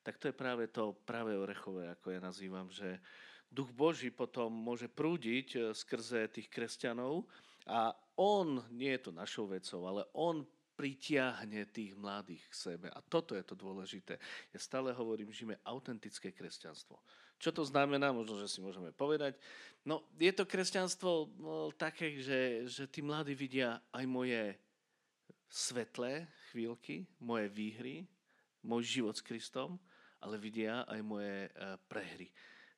Speaker 2: tak to je práve to práve orechové, ako ja nazývam, že duch Boží potom môže prúdiť e, skrze tých kresťanov a on, nie je to našou vecou, ale on pritiahne tých mladých k sebe. A toto je to dôležité. Ja stále hovorím, žijeme autentické kresťanstvo. Čo to znamená? Možno, že si môžeme povedať. No, je to kresťanstvo no, také, že, že tí mladí vidia aj moje svetlé chvíľky, moje výhry, môj život s Kristom, ale vidia aj moje uh, prehry.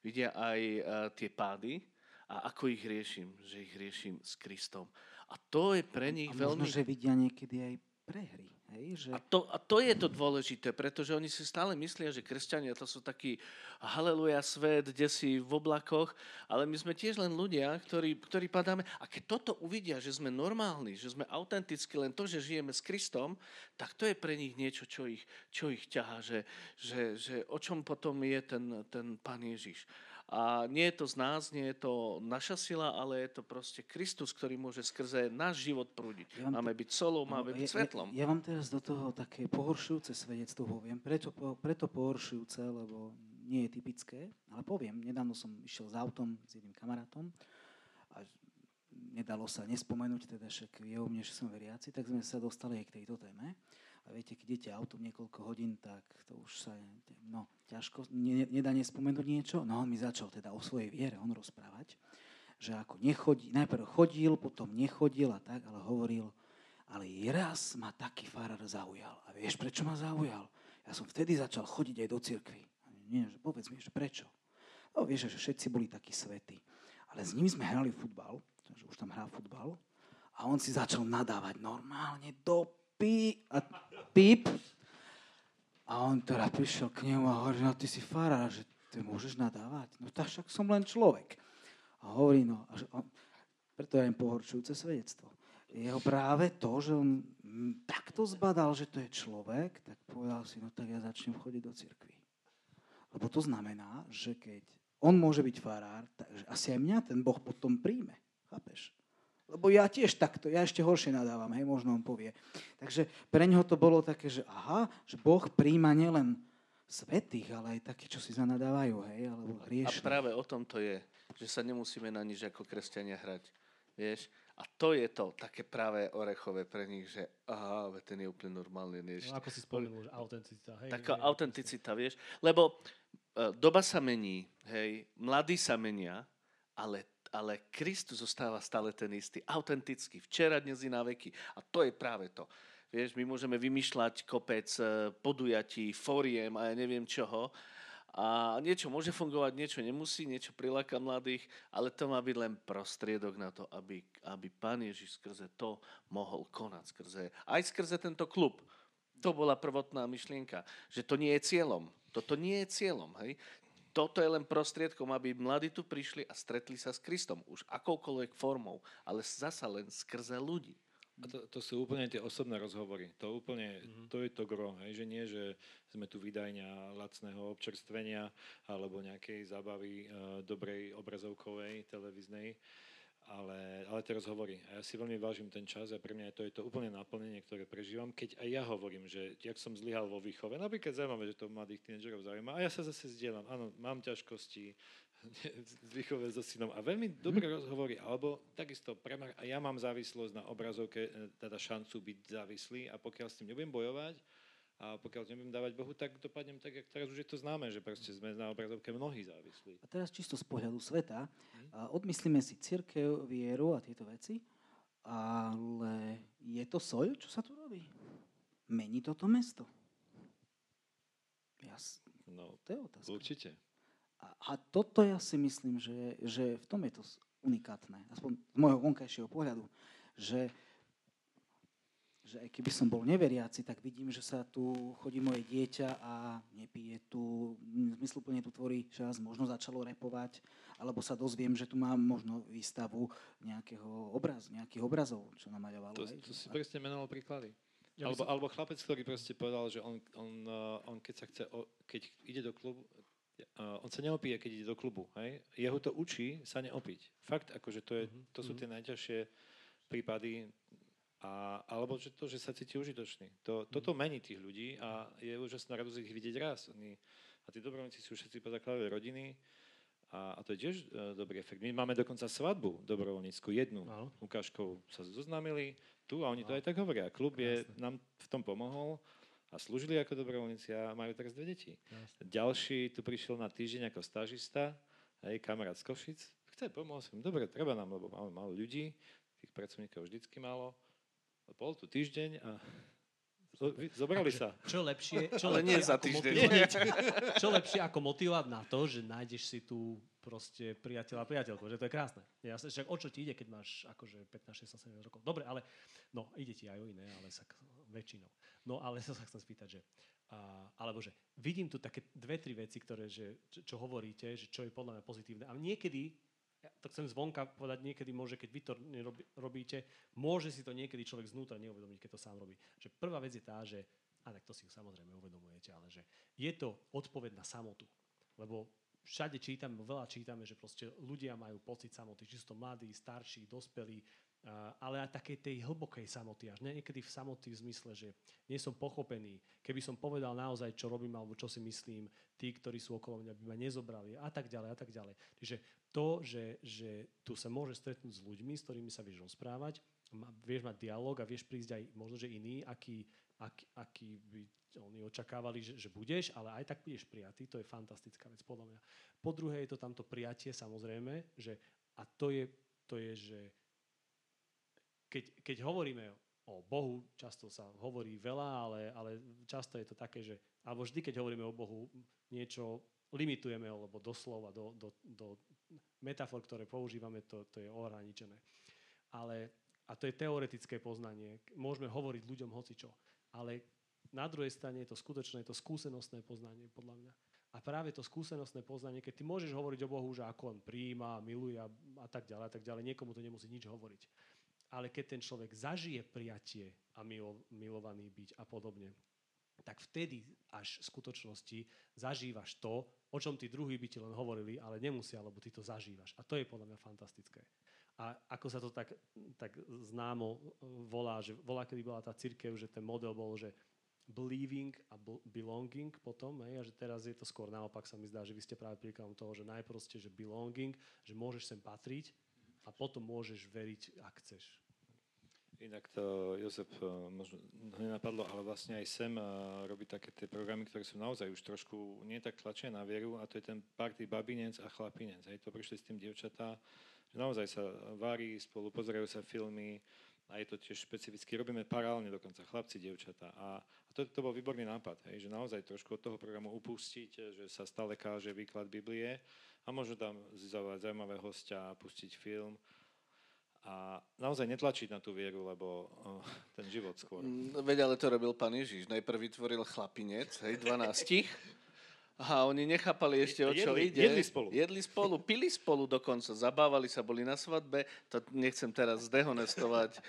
Speaker 2: Vidia aj uh, tie pády a ako ich riešim, že ich riešim s Kristom. A to je pre nich
Speaker 1: a možno,
Speaker 2: veľmi...
Speaker 1: že vidia niekedy aj prehry. Hej, že...
Speaker 2: A, to, a to je to dôležité, pretože oni si stále myslia, že kresťania to sú taký haleluja svet, kde si v oblakoch, ale my sme tiež len ľudia, ktorí, ktorí padáme. A keď toto uvidia, že sme normálni, že sme autentickí, len to, že žijeme s Kristom, tak to je pre nich niečo, čo ich, čo ich ťahá, že, že, že o čom potom je ten, ten Pán Ježiš. A nie je to z nás, nie je to naša sila, ale je to proste Kristus, ktorý môže skrze náš život prúdiť. Ja máme byť solou, no, máme byť svetlom.
Speaker 1: Ja, ja vám teraz do toho také pohoršujúce svedectvo poviem. Prečo, preto pohoršujúce, lebo nie je typické, ale poviem, nedávno som išiel s autom s jedným kamarátom a nedalo sa nespomenúť, teda však je o mne, že som veriaci, tak sme sa dostali aj k tejto téme. A viete, keď idete autom niekoľko hodín, tak to už sa no, ťažko, ne, nedá nespomenúť niečo. No on mi začal teda o svojej viere on rozprávať, že ako nechodí, najprv chodil, potom nechodil a tak, ale hovoril, ale raz ma taký farár zaujal. A vieš, prečo ma zaujal? Ja som vtedy začal chodiť aj do cirkvi. Nie, že povedz mi, že prečo? No vieš, že všetci boli takí svetí. Ale s nimi sme hrali futbal, že už tam hrá futbal, a on si začal nadávať normálne do pí a píp. A on teda prišiel k nemu a hovorí, no ty si farár, že ty môžeš nadávať. No tak však som len človek. A hovorí, no, a že on, preto je im pohorčujúce svedectvo. Jeho práve to, že on takto zbadal, že to je človek, tak povedal si, no tak ja začnem chodiť do cirkvi. Lebo to znamená, že keď on môže byť farár, takže asi aj mňa ten Boh potom príjme. Chápeš? Lebo ja tiež takto, ja ešte horšie nadávam, hej, možno on povie. Takže pre neho to bolo také, že aha, že Boh príjma nielen svetých, ale aj takí, čo si zanadávajú, hej, alebo hriešne.
Speaker 2: A práve o tom to je, že sa nemusíme na nič ako kresťania hrať, vieš. A to je to také práve orechové pre nich, že aha, ten je úplne normálny. Vieš.
Speaker 4: No, ako si spomenul, že autenticita. Hej,
Speaker 2: Taká hej, autenticita, vieš. Lebo uh, doba sa mení, hej, mladí sa menia, ale ale Kristus zostáva stále ten istý, autentický, včera, dnes i na veky. A to je práve to. Vieš, my môžeme vymýšľať kopec e, podujatí, fóriem a ja neviem čoho. A niečo môže fungovať, niečo nemusí, niečo priláka mladých, ale to má byť len prostriedok na to, aby, aby Pán Ježiš skrze to mohol konať. Skrze, aj skrze tento klub. To bola prvotná myšlienka, že to nie je cieľom. Toto nie je cieľom. Hej? Toto je len prostriedkom, aby mladí tu prišli a stretli sa s Kristom. Už akoukoľvek formou, ale zasa len skrze ľudí.
Speaker 3: A to, to sú úplne tie osobné rozhovory. To úplne, mm-hmm. to je to gro, hej, že nie, že sme tu vydajňa lacného občerstvenia alebo nejakej zábavy e, dobrej obrazovkovej, televíznej, ale, ale tie rozhovory. A ja si veľmi vážim ten čas a pre mňa je to, je to úplne naplnenie, ktoré prežívam, keď aj ja hovorím, že jak som zlyhal vo výchove. Napríklad zaujímavé, že to mladých tínedžerov zaujíma. A ja sa zase zdieľam. Áno, mám ťažkosti z výchove so synom a veľmi dobré mm. rozhovory. Alebo takisto, premar, a ja mám závislosť na obrazovke, e, teda šancu byť závislý a pokiaľ s tým nebudem bojovať, a pokiaľ nebudem dávať Bohu, tak dopadnem tak, jak teraz už je to známe, že proste sme na obrazovke mnohí závislí.
Speaker 1: A teraz čisto z pohľadu sveta, hmm. odmyslíme si církev, vieru a tieto veci, ale je to soľ, čo sa tu robí? Mení toto mesto? Jas,
Speaker 3: no,
Speaker 1: to je otázka.
Speaker 3: Určite.
Speaker 1: A, a toto ja si myslím, že, že v tom je to unikátne, aspoň z môjho vonkajšieho pohľadu, že že aj keby som bol neveriaci, tak vidím, že sa tu chodí moje dieťa a nepije tu, zmysluplne tu tvorí čas, možno začalo repovať, alebo sa dozviem, že tu mám možno výstavu nejakého obrazu, nejakých obrazov, čo namaľovalo.
Speaker 3: To, to si presne menoval príklady. Ja alebo, som... alebo chlapec, ktorý proste povedal, že on, on, uh, on keď sa chce, keď ide do klubu, uh, on sa neopije, keď ide do klubu. Hej? Jeho to učí sa neopiť. Fakt, akože to, je, mhm, to sú mhm. tie najťažšie prípady a, alebo že to, že sa cíti užitočný. To, toto mhm. mení tých ľudí a je úžasná radosť ich vidieť raz. Oni, a tí dobrovoľníci sú všetci pozakladajú rodiny a, a to je tiež uh, dobrý efekt. My máme dokonca svadbu dobrovoľnícku, jednu. No. Ukážkou sa zoznámili tu a oni no. to aj tak hovoria. Klub je, nám v tom pomohol a slúžili ako dobrovoľníci a majú teraz dve deti.
Speaker 4: Jasne.
Speaker 3: Ďalší tu prišiel na týždeň ako stážista, hej, kamarát z Košic, chce pomôcť. Dobre, treba nám, lebo máme málo ľudí, tých pracovníkov vždycky málo. Bol tu týždeň a zobrali sa.
Speaker 4: Čo lepšie, čo
Speaker 2: Ale
Speaker 4: lepšie,
Speaker 2: nie za
Speaker 4: ako
Speaker 2: týždeň.
Speaker 4: motivovať, čo lepšie ako motivovať na to, že nájdeš si tu proste priateľa a priateľku, že to je krásne. Jasne, však o čo ti ide, keď máš akože 15, 16, 17 rokov. Dobre, ale no, ide ti aj o iné, ale sa väčšinou. No, ale sa chcem spýtať, že a, alebo že vidím tu také dve, tri veci, ktoré, že, čo, čo hovoríte, že čo je podľa mňa pozitívne. A niekedy, ja to chcem zvonka povedať, niekedy môže, keď vy to nerobí, robíte, môže si to niekedy človek znútra neuvedomiť, keď to sám robí. Že prvá vec je tá, že, a tak to si samozrejme uvedomujete, ale že je to odpoveď na samotu. Lebo všade čítame, veľa čítame, že proste ľudia majú pocit samoty, či sú to mladí, starší, dospelí, ale aj takej tej hlbokej samoty, až niekedy v samoty v zmysle, že nie som pochopený. Keby som povedal naozaj, čo robím alebo čo si myslím, tí, ktorí sú okolo mňa, by ma nezobrali a tak ďalej a tak ďalej. Čiže to, že, že tu sa môže stretnúť s ľuďmi, s ktorými sa vieš rozprávať, vieš mať dialog a vieš prísť aj možno, že iný, aký, aký, aký by oni očakávali, že, že budeš, ale aj tak budeš prijatý, to je fantastická vec podľa mňa. Po druhé je to tamto prijatie samozrejme, že a to je, to je že keď, keď hovoríme o Bohu, často sa hovorí veľa, ale, ale často je to také, že, alebo vždy, keď hovoríme o Bohu, niečo limitujeme, alebo doslova do, do, do metafor, ktoré používame, to, to je ohraničené. Ale, a to je teoretické poznanie. Môžeme hovoriť ľuďom hocičo. Ale na druhej strane je to skutočné, je to skúsenostné poznanie, podľa mňa. A práve to skúsenostné poznanie, keď ty môžeš hovoriť o Bohu, že ako on príjma, miluje a tak ďalej, a tak ďalej, niekomu to nemusí nič hovoriť. Ale keď ten človek zažije prijatie a milo, milovaný byť a podobne, tak vtedy až v skutočnosti zažívaš to, o čom tí druhí by ti len hovorili, ale nemusia, lebo ty to zažívaš. A to je podľa mňa fantastické. A ako sa to tak, tak známo e, volá, že volá, kedy bola tá církev, že ten model bol, že believing a belonging potom, hej, a že teraz je to skôr naopak, sa mi zdá, že vy ste práve príkladom toho, že najprv ste, že belonging, že môžeš sem patriť a potom môžeš veriť, ak chceš.
Speaker 3: Inak to Jozef eh, možno nenapadlo, ale vlastne aj sem eh, robí také tie programy, ktoré sú naozaj už trošku nie tak tlačené na vieru a to je ten party babinec a chlapinec. Hej, to prišli s tým dievčatá, že naozaj sa varí spolu, pozerajú sa filmy a je to tiež špecificky, robíme parálne dokonca, chlapci, dievčatá. A, a to, to bol výborný nápad, hej, že naozaj trošku od toho programu upustiť, že sa stále káže výklad Biblie a možno tam zavolať zaujímavé hostia, pustiť film a naozaj netlačiť na tú vieru, lebo uh, ten život skôr.
Speaker 2: Mm, Veď ale to robil pán Ježiš. Najprv vytvoril chlapinec, hej, 12. A oni nechápali ešte, o čo
Speaker 3: Jedli-
Speaker 2: ide.
Speaker 3: jedli spolu.
Speaker 2: Jedli spolu, pili spolu dokonca, zabávali sa, boli na svadbe. To nechcem teraz dehonestovať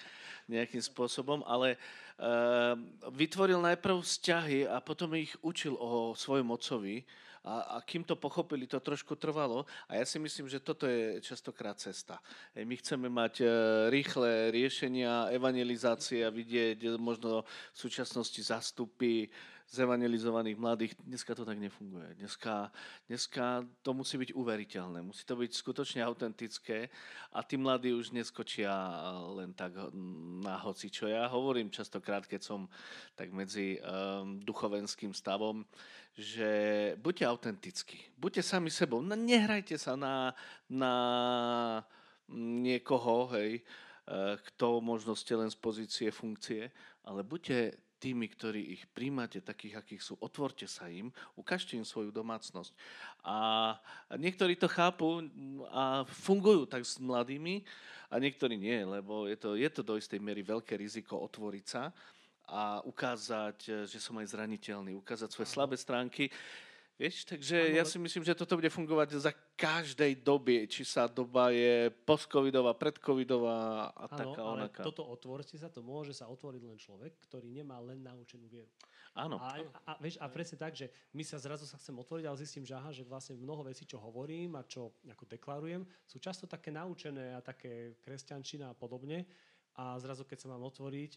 Speaker 2: nejakým spôsobom, ale uh, vytvoril najprv vzťahy a potom ich učil o svojom otcovi. A, a kým to pochopili, to trošku trvalo. A ja si myslím, že toto je častokrát cesta. My chceme mať e, rýchle riešenia, evangelizácie a vidieť možno v súčasnosti zastupy zevangelizovaných mladých. Dneska to tak nefunguje. Dneska, dneska to musí byť uveriteľné. Musí to byť skutočne autentické a tí mladí už neskočia len tak na hoci čo. Ja hovorím častokrát, keď som tak medzi um, duchovenským stavom, že buďte autentickí, buďte sami sebou, nehrajte sa na, na niekoho, hej, eh, kto možno ste len z pozície funkcie, ale buďte tými, ktorí ich príjmate, takých, akých sú, otvorte sa im, ukážte im svoju domácnosť. A niektorí to chápu a fungujú tak s mladými, a niektorí nie, lebo je to, je to do istej miery veľké riziko otvoriť sa a ukázať, že som aj zraniteľný, ukázať svoje slabé stránky. Vieš, takže
Speaker 4: Áno,
Speaker 2: ja si myslím, že toto bude fungovať za každej doby, či sa doba je postcovidová, predcovidová a
Speaker 4: Áno,
Speaker 2: taká
Speaker 4: ale
Speaker 2: onaká.
Speaker 4: toto otvorte sa, to môže sa otvoriť len človek, ktorý nemá len naučenú vieru.
Speaker 2: Áno.
Speaker 4: A, a, vieš, a presne tak, že my sa zrazu sa chcem otvoriť, ale zistím, že aha, že vlastne mnoho vecí, čo hovorím a čo ako deklarujem, sú často také naučené a také kresťančina a podobne. A zrazu, keď sa mám otvoriť,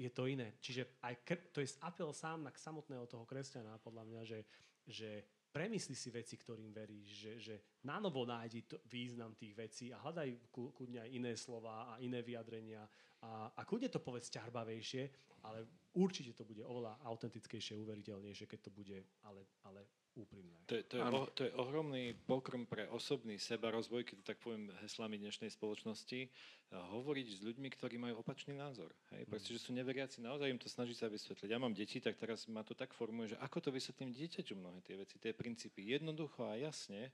Speaker 4: je to iné. Čiže aj to je apel sám na samotného toho kresťana, podľa mňa, že, že premysli si veci, ktorým veríš, že, že na novo nájdi to, význam tých vecí a hľadaj kľudne aj iné slova a iné vyjadrenia a, a kľudne to povedz ťarbavejšie, ale určite to bude oveľa autentickejšie, uveriteľnejšie, keď to bude ale, ale úprimné.
Speaker 3: To je, to, je, o, to je ohromný pokrm pre osobný seba rozvoj, keď to tak poviem heslami dnešnej spoločnosti, hovoriť s ľuďmi, ktorí majú opačný názor. Hej? Proste, že sú neveriaci, naozaj im to snaží sa vysvetliť. Ja mám deti, tak teraz ma to tak formuje, že ako to vysvetlím dieťaťu mnohé tie veci, tie princípy. Jednoducho a jasne,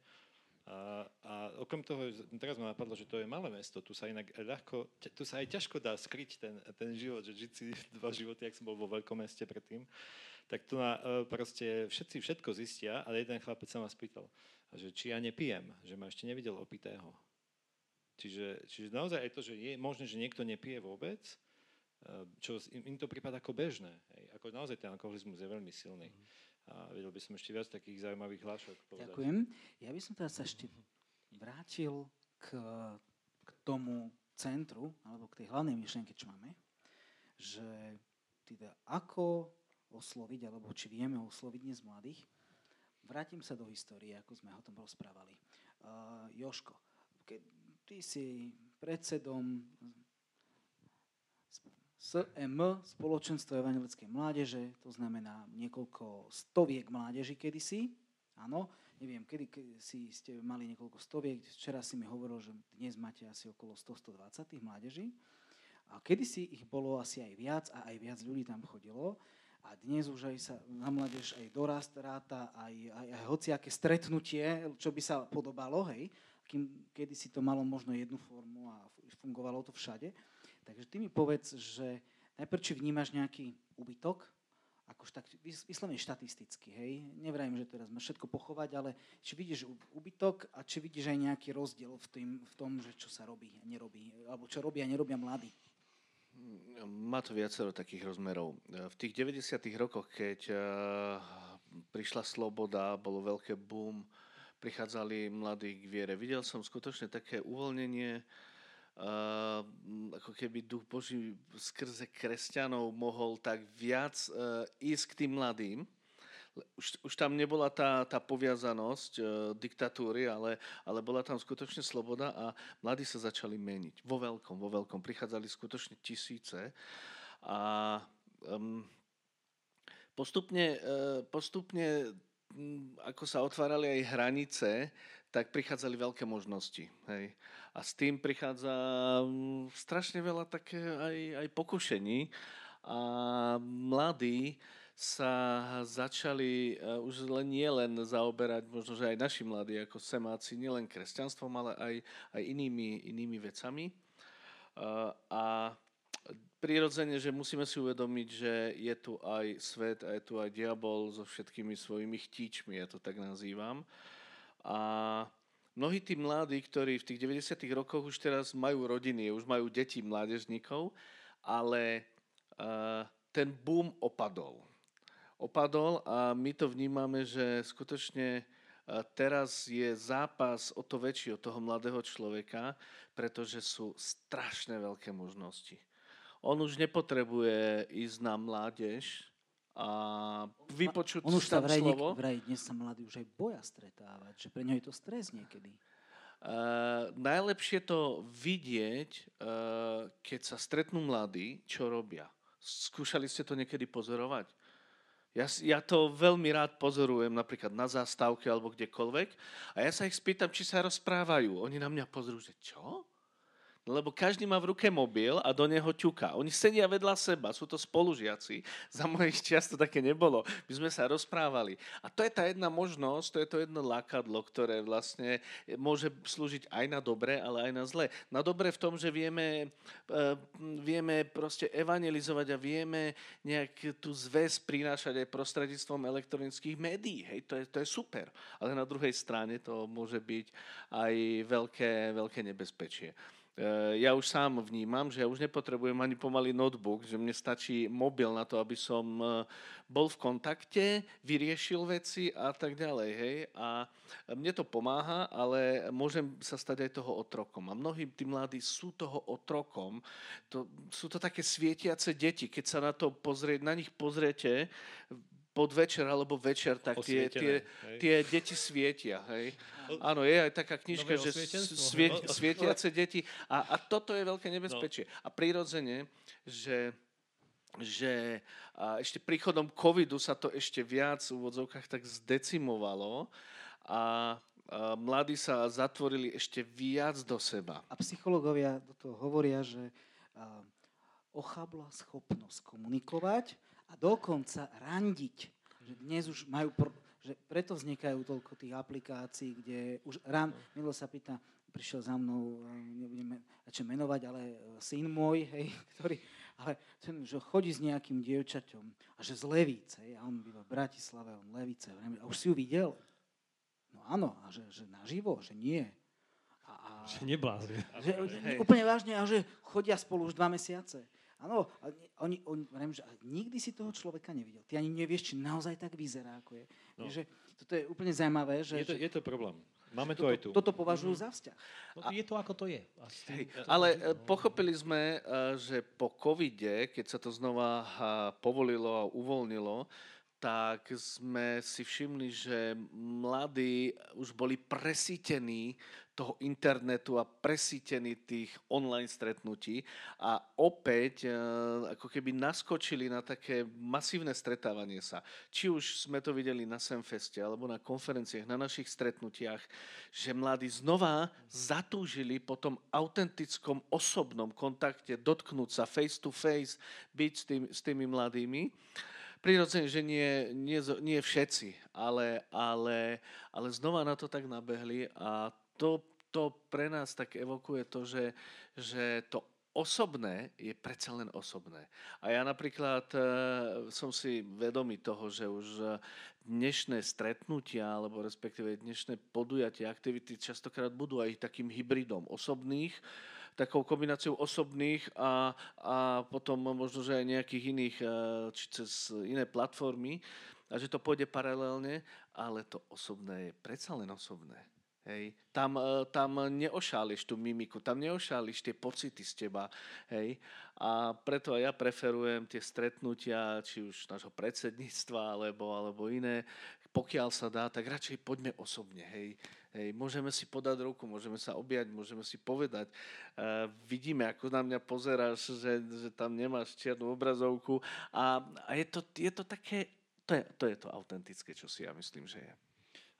Speaker 3: a, a okrem toho, teraz ma napadlo, že to je malé mesto, tu sa inak ľahko, tu sa aj ťažko dá skryť ten, ten život, že žiť si dva životy, ak som bol vo veľkom meste predtým, tak tu na, e, proste všetci všetko zistia, ale jeden chlapec sa ma spýtal, že či ja nepijem, že ma ešte nevidel opitého. Čiže, čiže naozaj aj to, že je možné, že niekto nepije vôbec, e, čo im, to prípada ako bežné. Hej. Ako naozaj ten alkoholizmus je veľmi silný. A vedel by som ešte viac takých zaujímavých hlášok
Speaker 1: povedať. Ďakujem. Ja by som teraz sa ešte vrátil k, k tomu centru, alebo k tej hlavnej myšlienke, čo máme, že teda ako osloviť, alebo či vieme osloviť dnes mladých. Vrátim sa do histórie, ako sme o tom rozprávali. Uh, Joško, keď ty si predsedom SM, Spoločenstvo evangelickej mládeže, to znamená niekoľko stoviek mládeží kedysi, áno, neviem, kedy, si ste mali niekoľko stoviek, včera si mi hovoril, že dnes máte asi okolo 100-120 tých mládeží, a kedysi ich bolo asi aj viac a aj viac ľudí tam chodilo, a dnes už aj sa na mládež aj dorast ráta, aj, aj, aj hociaké stretnutie, čo by sa podobalo, hej, kým kedysi to malo možno jednu formu a fungovalo to všade. Takže ty mi povedz, že najprv či vnímaš nejaký úbytok, akož tak vyslovene štatisticky, hej? Nevrajím, že teraz máš všetko pochovať, ale či vidíš úbytok a či vidíš aj nejaký rozdiel v, tým, v tom, že čo sa robí a nerobí, alebo čo robia a nerobia mladí.
Speaker 2: Má to viacero takých rozmerov. V tých 90. rokoch, keď uh, prišla sloboda, bolo veľké boom, prichádzali mladí k viere. Videl som skutočne také uvoľnenie uh, ako keby duch Boží skrze kresťanov mohol tak viac uh, ísť k tým mladým. Už, už tam nebola tá, tá poviazanosť uh, diktatúry, ale, ale bola tam skutočne sloboda a mladí sa začali meniť. Vo veľkom, vo veľkom. Prichádzali skutočne tisíce a um, postupne, uh, postupne ako sa otvárali aj hranice, tak prichádzali veľké možnosti. Hej. A s tým prichádza strašne veľa také aj, aj pokušení. A mladí sa začali uh, už len nie zaoberať, možno, že aj naši mladí ako semáci, nielen kresťanstvom, ale aj, aj inými, inými vecami. Uh, a prirodzene, že musíme si uvedomiť, že je tu aj svet a je tu aj diabol so všetkými svojimi chtíčmi, ja to tak nazývam. A mnohí tí mladí, ktorí v tých 90. rokoch už teraz majú rodiny, už majú deti mládežníkov, ale uh, ten boom opadol. Opadol a my to vnímame, že skutočne teraz je zápas o to väčší od toho mladého človeka, pretože sú strašne veľké možnosti on už nepotrebuje ísť na mládež a vypočuť
Speaker 1: on už sa vraj, slovo. vraj dnes sa mladí už aj boja stretávať, že pre ňo je to stres niekedy.
Speaker 2: Uh, najlepšie to vidieť, uh, keď sa stretnú mladí, čo robia. Skúšali ste to niekedy pozorovať? Ja, ja to veľmi rád pozorujem napríklad na zástavke alebo kdekoľvek a ja sa ich spýtam, či sa rozprávajú. Oni na mňa pozrú, že čo? Lebo každý má v ruke mobil a do neho ťuká. Oni sedia vedľa seba, sú to spolužiaci. Za mojich čiast to také nebolo. My sme sa rozprávali. A to je tá jedna možnosť, to je to jedno lákadlo, ktoré vlastne môže slúžiť aj na dobre, ale aj na zle. Na dobre v tom, že vieme, eh, vieme proste evangelizovať a vieme nejak tú zväz prinášať aj prostredníctvom elektronických médií. Hej, to je, to je super. Ale na druhej strane to môže byť aj veľké, veľké nebezpečie. Eh, ja už sám vnímam, že ja už nepotrebujem ani pomaly notebook, že mne stačí mobil na to, aby som eh, bol v kontakte, vyriešil veci a tak ďalej. Hej? A mne to pomáha, ale môžem sa stať aj toho otrokom. A mnohí tí mladí sú toho otrokom. To, sú to také svietiace deti. Keď sa na, to pozrie, na nich pozriete, podvečer alebo večer, tak tie, tie, tie deti svietia. Hej. Áno, je aj taká knižka, že
Speaker 3: No.
Speaker 2: svietiace deti. A, a toto je veľké nebezpečie. A prirodzene, že že a ešte príchodom covidu sa to ešte viac v úvodzovkách tak zdecimovalo a, a mladí sa zatvorili ešte viac do seba.
Speaker 1: A psychológovia do toho hovoria, že a, ochabla schopnosť komunikovať a dokonca randiť. Že dnes už majú, pr- že preto vznikajú toľko tých aplikácií, kde už ran, Milo sa pýta, prišiel za mnou, e, nebudem radšej menovať, ale e, syn môj, hej, ktorý, ale ten, že chodí s nejakým dievčaťom a že z Levíce, hej, a on býva v Bratislave, on Levíce, a už si ju videl? No áno, a že, že naživo, že nie. A, a,
Speaker 4: Že neblázni.
Speaker 1: že,
Speaker 2: Hej.
Speaker 1: úplne vážne, a že chodia spolu už dva mesiace. Áno, oni, oni, vrem, že ale nikdy si toho človeka nevidel. Ty ani nevieš, či naozaj tak vyzerá, ako je.
Speaker 3: No.
Speaker 1: No. Že toto je úplne zaujímavé, že,
Speaker 3: Je to,
Speaker 1: že
Speaker 3: je to problém. Máme to
Speaker 1: toto,
Speaker 3: aj tu.
Speaker 1: toto považujú za vzťah.
Speaker 4: No, je to ako to je. Tým-
Speaker 2: Hej,
Speaker 4: to-
Speaker 2: ale
Speaker 4: to-
Speaker 2: e, pochopili sme, e, že po covide, keď sa to znova povolilo a uvoľnilo, tak sme si všimli, že mladí už boli presítení toho internetu a presítení tých online stretnutí a opäť e, ako keby naskočili na také masívne stretávanie sa. Či už sme to videli na Semfeste alebo na konferenciách, na našich stretnutiach, že mladí znova zatúžili po tom autentickom osobnom kontakte, dotknúť sa face to face, byť s, tým, s tými mladými. Prirodzene, že nie, nie, nie všetci, ale, ale, ale znova na to tak nabehli a to, to pre nás tak evokuje to, že, že to osobné je predsa len osobné. A ja napríklad e, som si vedomý toho, že už e, dnešné stretnutia, alebo respektíve dnešné podujatia, aktivity častokrát budú aj takým hybridom osobných, takou kombináciou osobných a, a potom možno, že aj nejakých iných, e, či cez iné platformy, a že to pôjde paralelne, ale to osobné je predsa len osobné. Hej. Tam, e, tam neošáliš tú mimiku, tam neošáliš tie pocity z teba. Hej. A preto ja preferujem tie stretnutia, či už nášho predsedníctva, alebo, alebo iné. Pokiaľ sa dá, tak radšej poďme osobne. Hej. Hej, môžeme si podať ruku, môžeme sa objať, môžeme si povedať. Uh, vidíme, ako na mňa pozeráš, že, že tam nemáš čiernu obrazovku. A, a je, to, je to také, to je, to je to autentické, čo si ja myslím, že je.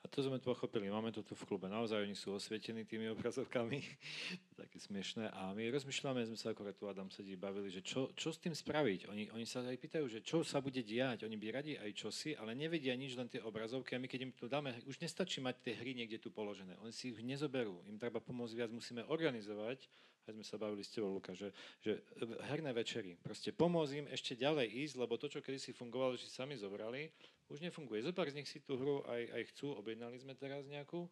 Speaker 3: A to sme pochopili, máme to tu v klube. Naozaj oni sú osvietení tými obrazovkami, také smiešné. A my rozmýšľame, sme sa akorát tu Adam sedí, bavili, že čo, čo s tým spraviť. Oni, oni sa aj pýtajú, že čo sa bude diať. Oni by radi aj čosi, ale nevedia nič, len tie obrazovky. A my keď im to dáme, už nestačí mať tie hry niekde tu položené. Oni si ich nezoberú. Im treba pomôcť viac, musíme organizovať. Aj sme sa bavili s tebou, Luka, že, že herné večery. Proste pomôcť im ešte ďalej ísť, lebo to, čo kedysi fungovalo, že si sami zobrali, už nefunguje. Zopár z nich si tú hru aj, aj chcú, objednali sme teraz nejakú,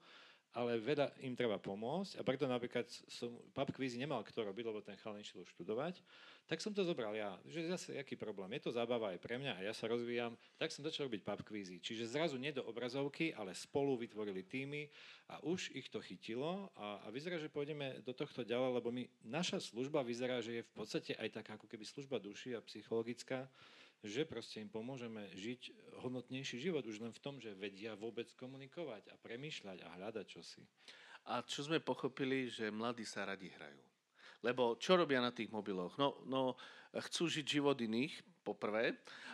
Speaker 3: ale veda im treba pomôcť a preto napríklad som pub quizy nemal kto robiť, lebo ten chalán išiel študovať, tak som to zobral ja. Že zase, aký problém? Je to zábava aj pre mňa a ja sa rozvíjam, tak som začal robiť pub quizy. Čiže zrazu nie do obrazovky, ale spolu vytvorili týmy a už ich to chytilo a, a vyzerá, že pôjdeme do tohto ďalej, lebo my, naša služba vyzerá, že je v podstate aj taká ako keby služba duši a psychologická, že proste im pomôžeme žiť hodnotnejší život už len v tom, že vedia vôbec komunikovať a premýšľať a hľadať čosi.
Speaker 2: A čo sme pochopili, že mladí sa radi hrajú. Lebo čo robia na tých mobiloch? No, no chcú žiť život iných, po.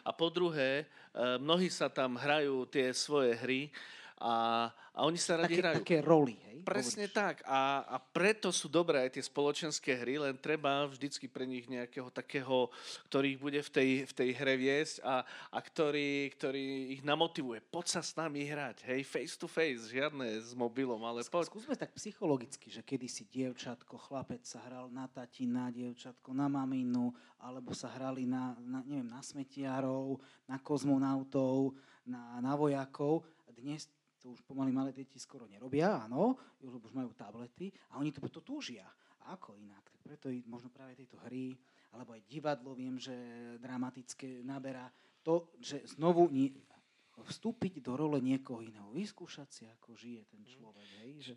Speaker 2: A po druhé, e, mnohí sa tam hrajú tie svoje hry a, a oni sa radi
Speaker 1: Také,
Speaker 2: hrajú.
Speaker 1: také roli, hej?
Speaker 2: Presne
Speaker 1: hovoríš.
Speaker 2: tak. A, a preto sú dobré aj tie spoločenské hry, len treba vždycky pre nich nejakého takého, ktorý ich bude v tej, v tej hre viesť a, a ktorý, ktorý ich namotivuje. Poď sa s nami hrať, hej, face to face, žiadne s mobilom, ale poď.
Speaker 1: Skúsme tak psychologicky, že kedy si dievčatko, chlapec sa hral na tatina, dievčatko na maminu, alebo sa hrali na, na, neviem, na smetiarov, na kozmonautov, na, na vojakov. Dnes to už pomaly malé deti skoro nerobia, áno, už, už majú tablety a oni to, to túžia. A ako inak? Tak preto možno práve tieto hry, alebo aj divadlo, viem, že dramatické naberá to, že znovu nie, vstúpiť do role niekoho iného, vyskúšať si, ako žije ten človek. Hej? Že,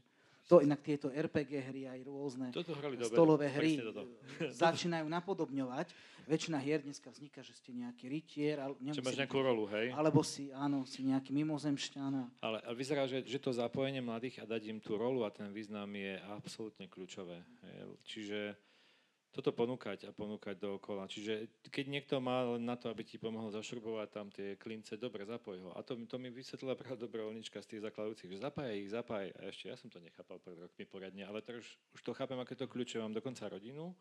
Speaker 1: To inak tieto RPG hry aj rôzne
Speaker 3: Toto hrali dobre.
Speaker 1: stolové hry
Speaker 3: presne toto.
Speaker 1: začínajú napodobňovať. Väčšina hier dneska vzniká, že ste nejaký rytier, ale
Speaker 3: Čo
Speaker 1: nemusí
Speaker 3: máš nejakú rolu, hej?
Speaker 1: alebo si, áno, si nejaký mimozemšťan.
Speaker 3: Ale a vyzerá, že, že to zapojenie mladých a dať im tú rolu a ten význam je absolútne kľúčové. hej. Čiže toto ponúkať a ponúkať dookola. Čiže keď niekto má len na to, aby ti pomohol zašrubovať tam tie klince, dobre, zapoj ho. A to, to mi vysvetlila práve dobrovoľnička z tých zakladujúcich, že zapájaj ich, zapájaj. A ešte ja som to nechápal pred rokmi poriadne, ale teraz už to chápem, aké to kľúče. Mám dokonca rodinu,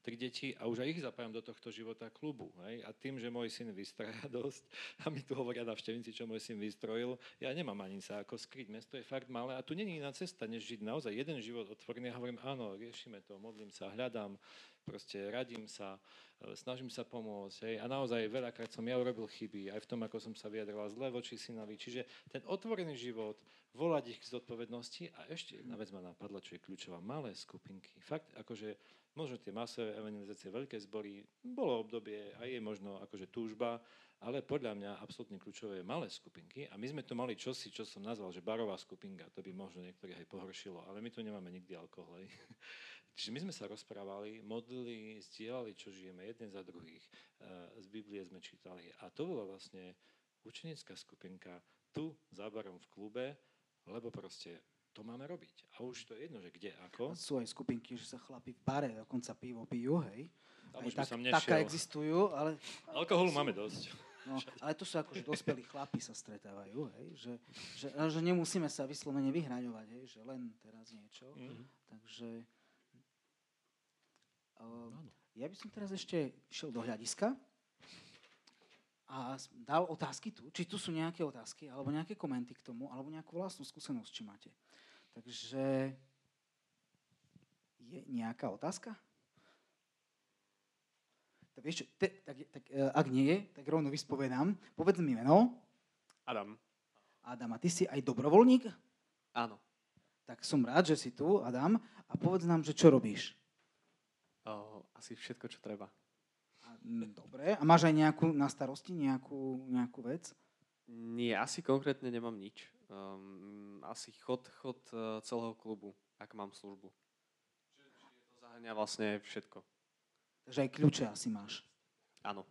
Speaker 3: tri deti a už aj ich zapájam do tohto života klubu. Hej? A tým, že môj syn vystraja dosť, a mi tu hovoria navštevníci, čo môj syn vystrojil, ja nemám ani sa ako skryť. Mesto je fakt malé a tu není iná cesta, než žiť naozaj jeden život otvorený. Ja hovorím, áno, riešime to, modlím sa, hľadám, proste radím sa, e, snažím sa pomôcť. Hej? A naozaj veľakrát som ja urobil chyby, aj v tom, ako som sa vyjadroval zle voči synovi. Čiže ten otvorený život, volať ich k zodpovednosti a ešte jedna vec ma napadla, čo je kľúčová, malé skupinky. Fakt, akože možno tie masové evangelizácie, veľké zbory, bolo obdobie a je možno akože túžba, ale podľa mňa absolútne kľúčové je malé skupinky a my sme tu mali čosi, čo som nazval, že barová skupinka, to by možno niektorých aj pohoršilo, ale my tu nemáme nikdy alkohol. Čiže my sme sa rozprávali, modlili, zdieľali, čo žijeme jeden za druhých, eh, z Biblie sme čítali a to bola vlastne učenecká skupinka tu za barom v klube, lebo proste to máme robiť. A už to je jedno, že kde, ako.
Speaker 1: Sú aj skupinky, že sa chlapi v bare dokonca pivo pijú, hej.
Speaker 3: Tam už by
Speaker 1: tak,
Speaker 3: som
Speaker 1: taká
Speaker 3: nešiel.
Speaker 1: existujú, ale,
Speaker 3: Alkoholu máme dosť.
Speaker 1: no, ale to sú akože dospelí chlapi sa stretávajú, hej, že, že, že nemusíme sa vyslovene vyhraňovať, hej, že len teraz niečo.
Speaker 3: Mhm.
Speaker 1: Takže uh, ja by som teraz ešte išiel do hľadiska a dal otázky tu. Či tu sú nejaké otázky, alebo nejaké komenty k tomu, alebo nejakú vlastnú skúsenosť, či máte. Takže je nejaká otázka? Tak vieš čo, te, tak, tak, e, ak nie je, tak rovno vyspovedám. Povedz mi meno.
Speaker 5: Adam.
Speaker 1: Adam, a ty si aj dobrovoľník?
Speaker 5: Áno.
Speaker 1: Tak som rád, že si tu, Adam. A povedz nám, že čo robíš.
Speaker 5: O, asi všetko, čo treba.
Speaker 1: A, mm, dobre. A máš aj nejakú na starosti, nejakú, nejakú vec?
Speaker 5: Nie, asi konkrétne nemám nič. Um, asi chod, chod uh, celého klubu, ak mám službu. Čiže, to zahrania vlastne všetko.
Speaker 1: Takže aj kľúče asi máš.
Speaker 5: Áno.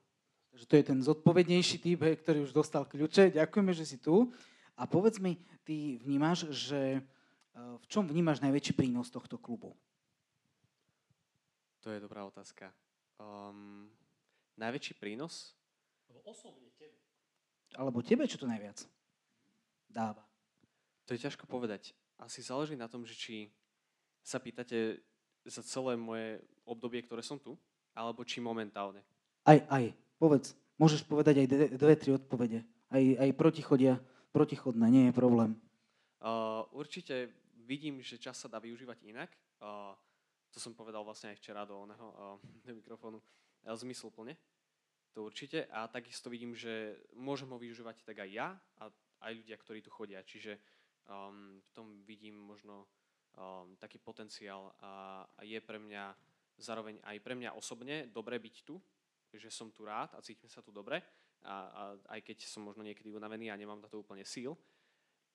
Speaker 1: Takže to je ten zodpovednejší typ, hej, ktorý už dostal kľúče. Ďakujeme, že si tu. A povedz mi, ty vnímaš, že e, v čom vnímaš najväčší prínos tohto klubu?
Speaker 5: To je dobrá otázka. Um, najväčší prínos?
Speaker 4: Osobne tebe.
Speaker 1: Alebo tebe, čo to najviac dáva?
Speaker 5: To je ťažko povedať. Asi záleží na tom, že či sa pýtate za celé moje obdobie, ktoré som tu, alebo či momentálne.
Speaker 1: Aj, aj. Povedz. Môžeš povedať aj dve, dve tri odpovede. Aj, aj protichodia, protichodné, nie je problém.
Speaker 5: Uh, určite vidím, že čas sa dá využívať inak. Uh, to som povedal vlastne aj včera do oného uh, mikrofónu. Uh, zmysluplne. To určite. A takisto vidím, že môžem ho využívať tak aj ja a aj ľudia, ktorí tu chodia. Čiže um, v tom vidím možno um, taký potenciál a, a je pre mňa zároveň aj pre mňa osobne dobre byť tu, že som tu rád a cítim sa tu dobre, a, a aj keď som možno niekedy unavený a nemám na to úplne síl.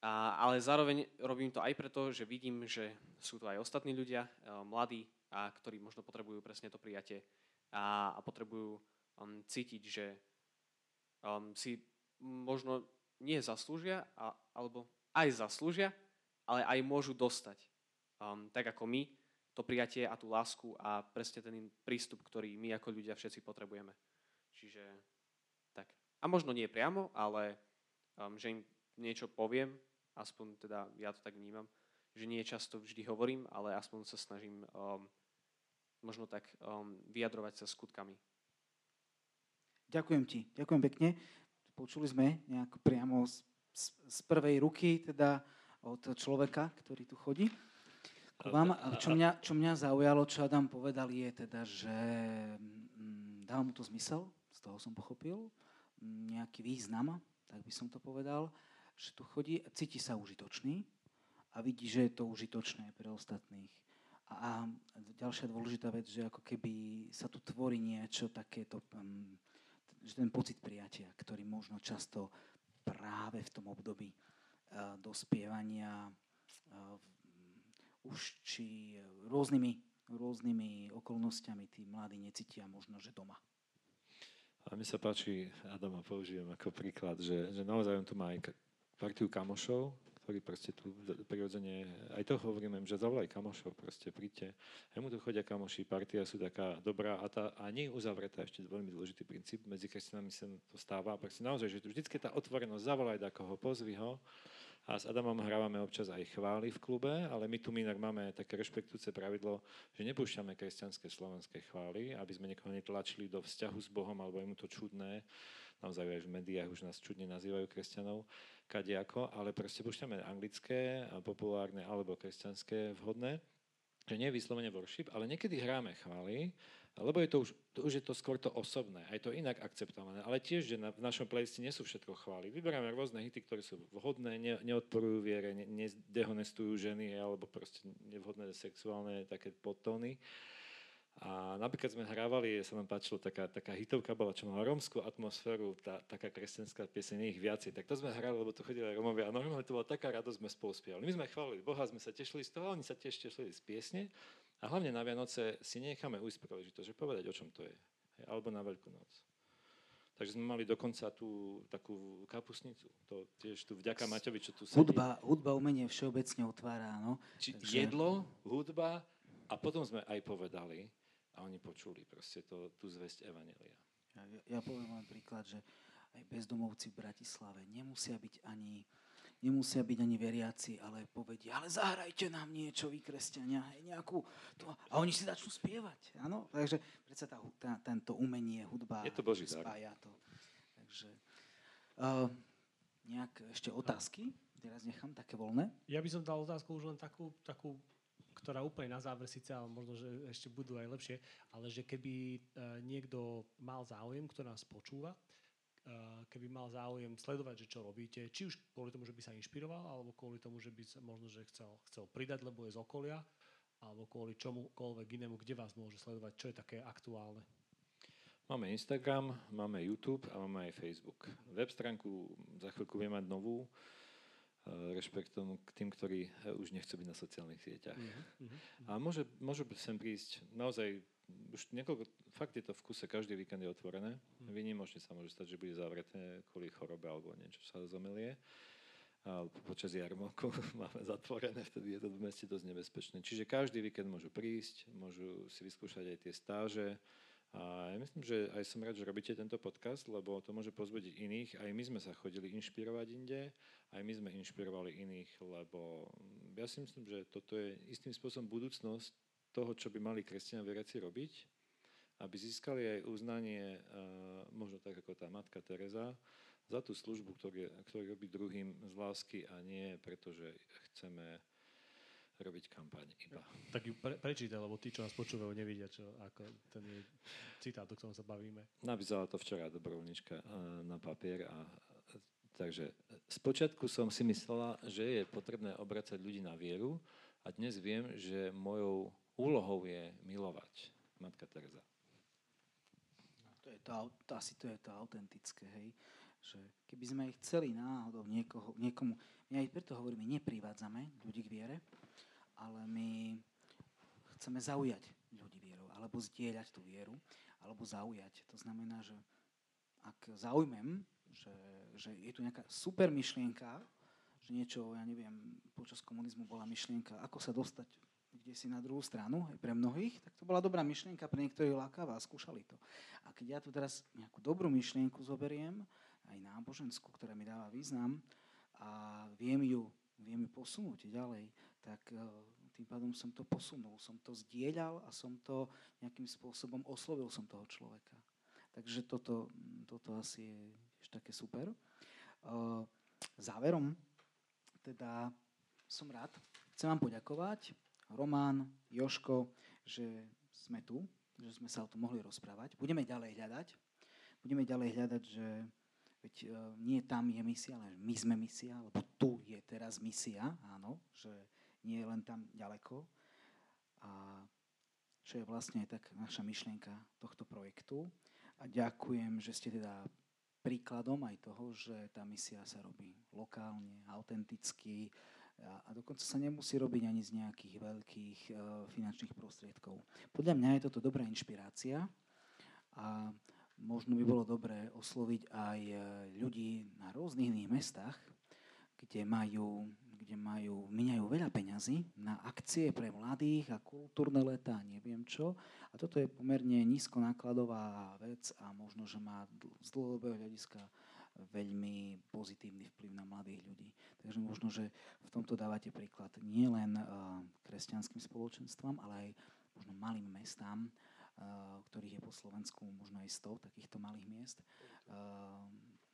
Speaker 5: A, ale zároveň robím to aj preto, že vidím, že sú tu aj ostatní ľudia, eh, mladí, a ktorí možno potrebujú presne to prijatie a, a potrebujú um, cítiť, že um, si možno nie zaslúžia, a, alebo aj zaslúžia, ale aj môžu dostať. Um, tak ako my, to prijatie a tú lásku a presne ten prístup, ktorý my ako ľudia všetci potrebujeme. Čiže tak. A možno nie priamo, ale um, že im niečo poviem, aspoň teda ja to tak vnímam, že nie často vždy hovorím, ale aspoň sa snažím um, možno tak um, vyjadrovať sa skutkami.
Speaker 1: Ďakujem ti, ďakujem pekne. Počuli sme nejak priamo z, z prvej ruky, teda od človeka, ktorý tu chodí. K vám. Čo, mňa, čo mňa zaujalo, čo Adam povedal, je teda, že mm, dáva mu to zmysel, z toho som pochopil, mm, nejaký význam, tak by som to povedal, že tu chodí cíti sa užitočný a vidí, že je to užitočné pre ostatných. A, a ďalšia dôležitá vec, že ako keby sa tu tvorí niečo takéto, um, že ten pocit prijatia, ktorý možno často práve v tom období uh, dospievania uh, už či rôznymi, rôznymi okolnostiami tí mladí necítia možno, že doma.
Speaker 3: A mi sa páči, Adama použijem ako príklad, že, že naozaj on tu má aj partiu kamošov, ktorí proste tu prirodzene, aj to hovoríme, že zavolaj kamošov, proste príďte. Aj mu chodia kamoši, partia sú taká dobrá a, tá, a nie je uzavretá ešte veľmi dôležitý princíp, medzi kresťanami sa to stáva. Proste naozaj, že vždycky tá otvorenosť, zavolaj koho, pozvi ho, a s Adamom hrávame občas aj chvály v klube, ale my tu inak máme také rešpektujúce pravidlo, že nepúšťame kresťanské slovenské chvály, aby sme niekoho netlačili do vzťahu s Bohom, alebo je mu to čudné. Naozaj aj v médiách už nás čudne nazývajú kresťanov, kadejako, ale proste púšťame anglické, populárne alebo kresťanské vhodné že nie je vyslovene worship, ale niekedy hráme chvály lebo je to už, to už je to skôr to osobné, aj to inak akceptované. Ale tiež, že na, v našom playlisti nie sú všetko chvály. Vyberáme rôzne hity, ktoré sú vhodné, ne, neodporujú viere, ne, nedehonestujú ženy alebo proste nevhodné sexuálne také podtóny. A napríklad sme hrávali, sa nám páčilo, taká, taká hitovka bola, čo mala rómskú atmosféru, tá, taká kresťanská pieseň, ich viacej. Tak to sme hrali, lebo tu chodili Romovia a normálne to bola taká radosť, sme spolu spievali. My sme chválili Boha, sme sa tešili z toho, oni sa tiež tešili z piesne a hlavne na Vianoce si necháme ujsť príležitosť, že povedať, o čom to je. Alebo na Veľkú noc. Takže sme mali dokonca tú takú kapusnicu. To tiež tu vďaka Maťovi, čo tu sedí.
Speaker 1: Hudba, hudba umenie všeobecne otvára, áno.
Speaker 3: Či Takže... jedlo, hudba a potom sme aj povedali a oni počuli proste to, tú zväzť Evanelia.
Speaker 1: Ja, ja poviem len príklad, že aj bezdomovci v Bratislave nemusia byť ani nemusia byť ani veriaci, ale povedia, ale zahrajte nám niečo, vy kresťania, hej, nejakú... To, a oni si začnú spievať, áno? Takže predsa tá, tá, tento umenie, hudba...
Speaker 3: Je to Boží spája
Speaker 1: to. Takže uh, nejak ešte otázky? Teraz nechám také voľné.
Speaker 4: Ja by som dal otázku už len takú, takú ktorá úplne na záver síce, ale možno, že ešte budú aj lepšie, ale že keby uh, niekto mal záujem, kto nás počúva, Eh, keby mal záujem sledovať, že čo robíte, či už kvôli tomu, že by sa inšpiroval, alebo kvôli tomu, že by možno, že chcel, chcel pridať, lebo je z okolia, alebo kvôli čomukoľvek inému, kde vás môže sledovať, čo je také aktuálne.
Speaker 3: Máme Instagram, máme YouTube a máme aj Facebook. Web stránku za chvíľku budeme mať novú, rešpektom k tým, ktorí eh, už nechcú byť na sociálnych sieťach. Uh-huh. A môže, môže sem prísť naozaj už niekoľko, fakt je to v kuse, každý víkend je otvorené. Mm. Vynimočne sa môže stať, že bude zavreté kvôli chorobe alebo niečo sa zomelie. A počas jarmoku máme zatvorené, vtedy je to v meste dosť nebezpečné. Čiže každý víkend môžu prísť, môžu si vyskúšať aj tie stáže. A ja myslím, že aj som rád, že robíte tento podcast, lebo to môže pozbudiť iných. Aj my sme sa chodili inšpirovať inde, aj my sme inšpirovali iných, lebo ja si myslím, že toto je istým spôsobom budúcnosť toho, čo by mali kresťania veriaci robiť, aby získali aj uznanie, možno tak ako tá matka Teresa, za tú službu, ktorý, robí druhým z lásky a nie preto, že chceme robiť kampaň iba.
Speaker 4: Tak ju pre, prečítaj, lebo tí, čo nás počúvajú, nevidia, čo, ako ten je citát, o ktorom sa bavíme.
Speaker 3: Napísala to včera dobrovoľnička na papier a takže spočiatku som si myslela, že je potrebné obracať ľudí na vieru a dnes viem, že mojou úlohou je milovať. Matka Teresa.
Speaker 1: To je to, to, asi to je to autentické, hej. Že keby sme ich chceli náhodou niekoho, niekomu, my aj preto hovoríme, neprivádzame ľudí k viere, ale my chceme zaujať ľudí vierou, alebo zdieľať tú vieru, alebo zaujať. To znamená, že ak zaujmem, že, že je tu nejaká super myšlienka, že niečo, ja neviem, počas komunizmu bola myšlienka, ako sa dostať kde si na druhú stranu, aj pre mnohých, tak to bola dobrá myšlienka, pre niektorých lákavá skúšali to. A keď ja tu teraz nejakú dobrú myšlienku zoberiem, aj náboženskú, ktorá mi dáva význam a viem ju, viem ju posunúť ďalej, tak e, tým pádom som to posunul, som to zdieľal a som to nejakým spôsobom oslovil som toho človeka. Takže toto, toto asi je tiež také super. E, záverom, teda som rád, chcem vám poďakovať Román, Joško, že sme tu, že sme sa o tom mohli rozprávať. Budeme ďalej hľadať. Budeme ďalej hľadať, že veď, e, nie tam je misia, ale my sme misia, lebo tu je teraz misia, áno, že nie len tam ďaleko. A čo je vlastne tak naša myšlienka tohto projektu. A ďakujem, že ste teda príkladom aj toho, že tá misia sa robí lokálne, autenticky, A, a dokonca sa nemusí robiť ani z nejakých veľkých uh, finančných prostriedkov. Podľa mňa je toto dobrá inšpirácia a možno by bolo dobré osloviť aj ľudí na rôznych iných mestách, kde majú kde majú, miniajú veľa peňazí na akcie pre mladých a kultúrne leta a neviem čo. A toto je pomerne nízko nákladová vec a možno, že má z dlhodobého hľadiska veľmi pozitívny vplyv na mladých ľudí. Takže možno, že v tomto dávate príklad nie len uh, kresťanským spoločenstvám, ale aj možno malým mestám, uh, ktorých je po Slovensku možno aj 100 takýchto malých miest.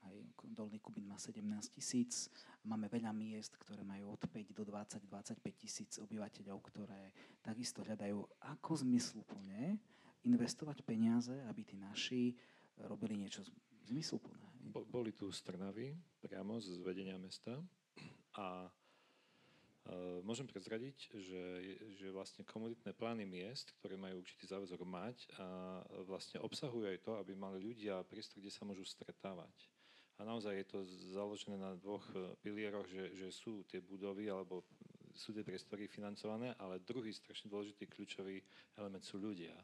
Speaker 1: Hej, Dolný Kubín má 17 tisíc. Máme veľa miest, ktoré majú od 5 do 20-25 tisíc obyvateľov, ktoré takisto hľadajú, ako zmysluplne investovať peniaze, aby tí naši robili niečo zmysluplné.
Speaker 3: Boli tu strnavy priamo z vedenia mesta a Uh, môžem prezradiť, že, že vlastne komunitné plány miest, ktoré majú určitý záväzok mať, a vlastne obsahujú aj to, aby mali ľudia priestor, kde sa môžu stretávať. A naozaj je to založené na dvoch e, pilieroch, že, že sú tie budovy alebo sú tie priestory financované, ale druhý strašne dôležitý kľúčový element sú ľudia.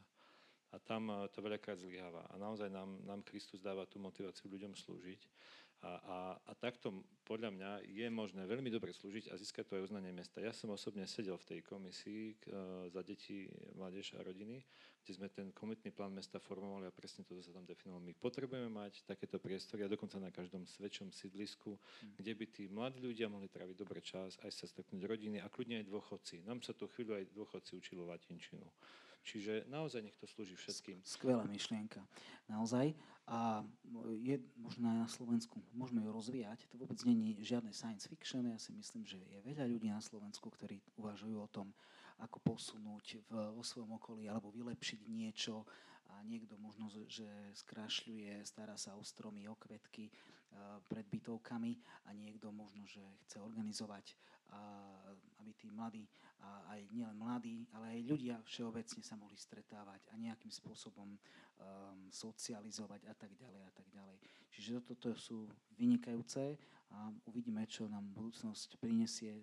Speaker 3: A tam e, to veľakrát zlyháva. A naozaj nám, nám Kristus dáva tú motiváciu ľuďom slúžiť. A, a, a takto podľa mňa je možné veľmi dobre slúžiť a získať to aj uznanie mesta. Ja som osobne sedel v tej komisii uh, za deti, mládež a rodiny, kde sme ten komitný plán mesta formovali a presne toto sa tam definovalo. My potrebujeme mať takéto priestory a dokonca na každom svedčom sídlisku, mm. kde by tí mladí ľudia mohli tráviť dobre čas, aj sa stretnúť rodiny a kľudne aj dôchodci. Nám sa tu chvíľu aj dôchodci učili latinčinu. Čiže naozaj nech to slúži všetkým.
Speaker 1: Skvelá myšlienka. Naozaj. A je možno aj na Slovensku. Môžeme ju rozvíjať. To vôbec není žiadne science fiction. Ja si myslím, že je veľa ľudí na Slovensku, ktorí uvažujú o tom, ako posunúť v, vo svojom okolí alebo vylepšiť niečo a niekto možno, že skrašľuje, stará sa o stromy, o kvetky pred bytovkami a niekto možno, že chce organizovať, aby tí mladí aj nielen mladí, ale aj ľudia všeobecne sa mohli stretávať a nejakým spôsobom um, socializovať a tak ďalej a tak ďalej. Čiže toto sú vynikajúce a uvidíme, čo nám budúcnosť prinesie,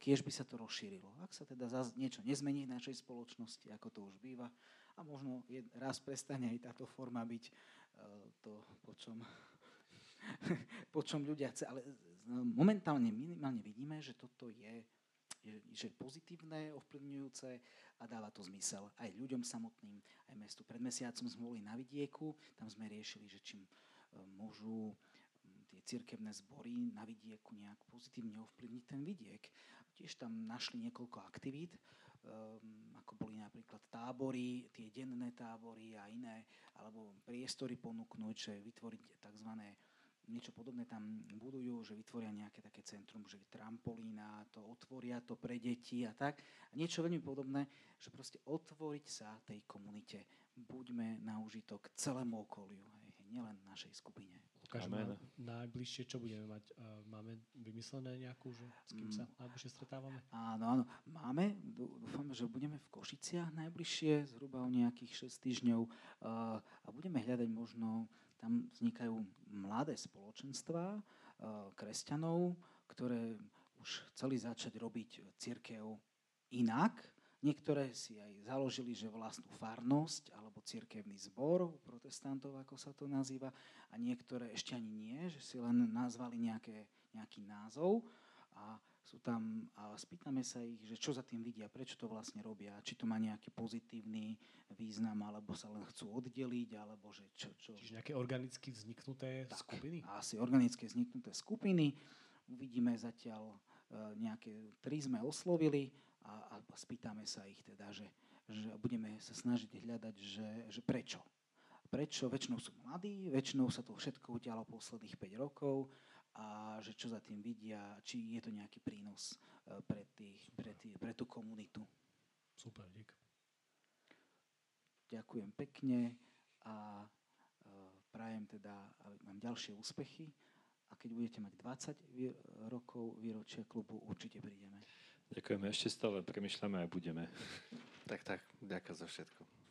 Speaker 1: kiež by sa to rozšírilo. Ak sa teda niečo nezmení v našej spoločnosti, ako to už býva, a možno raz prestane aj táto forma byť uh, to, po čom, po čom ľudia chce. Ale momentálne minimálne vidíme, že toto je že pozitívne, ovplyvňujúce a dáva to zmysel aj ľuďom samotným, aj mestu. Pred mesiacom sme boli na vidieku, tam sme riešili, že čím e, môžu tie cirkevné zbory na vidieku nejak pozitívne ovplyvniť ten vidiek. Tiež tam našli niekoľko aktivít, um, ako boli napríklad tábory, tie denné tábory a iné, alebo priestory ponúknuť, vytvoriť tzv niečo podobné tam budujú, že vytvoria nejaké také centrum, že trampolína, to otvoria to pre deti a tak. A niečo veľmi podobné, že proste otvoriť sa tej komunite. Buďme na užitok celému okoliu, hej, nielen našej skupine.
Speaker 4: Lukáš, Amen. najbližšie, čo budeme mať? Máme vymyslené nejakú, že s kým sa mm. najbližšie stretávame?
Speaker 1: Áno, áno. Máme, dúfam, že budeme v Košiciach najbližšie, zhruba o nejakých 6 týždňov a budeme hľadať možno tam vznikajú mladé spoločenstvá eh, kresťanov, ktoré už chceli začať robiť církev inak. Niektoré si aj založili, že vlastnú farnosť alebo církevný zbor u protestantov, ako sa to nazýva, a niektoré ešte ani nie, že si len nazvali nejaké, nejaký názov a sú tam a spýtame sa ich, že čo za tým vidia, prečo to vlastne robia, či to má nejaký pozitívny význam, alebo sa len chcú oddeliť, alebo že čo. čo.
Speaker 4: Čiže nejaké organicky vzniknuté tak, skupiny?
Speaker 1: Asi organické vzniknuté skupiny. Uvidíme zatiaľ e, nejaké tri sme oslovili a, a spýtame sa ich teda, že, že budeme sa snažiť hľadať, že, že prečo. Prečo? Väčšinou sú mladí, väčšinou sa to všetko udialo posledných 5 rokov, a že čo za tým vidia, či je to nejaký prínos e, pre, tých, pre, tých, pre tú komunitu.
Speaker 4: Super, dík.
Speaker 1: Ďakujem pekne a e, prajem teda, aby mám ďalšie úspechy a keď budete mať 20 rokov výročia klubu, určite prídeme.
Speaker 3: Ďakujeme, ešte stále premyšľame a budeme.
Speaker 2: tak, tak, ďakujem za všetko.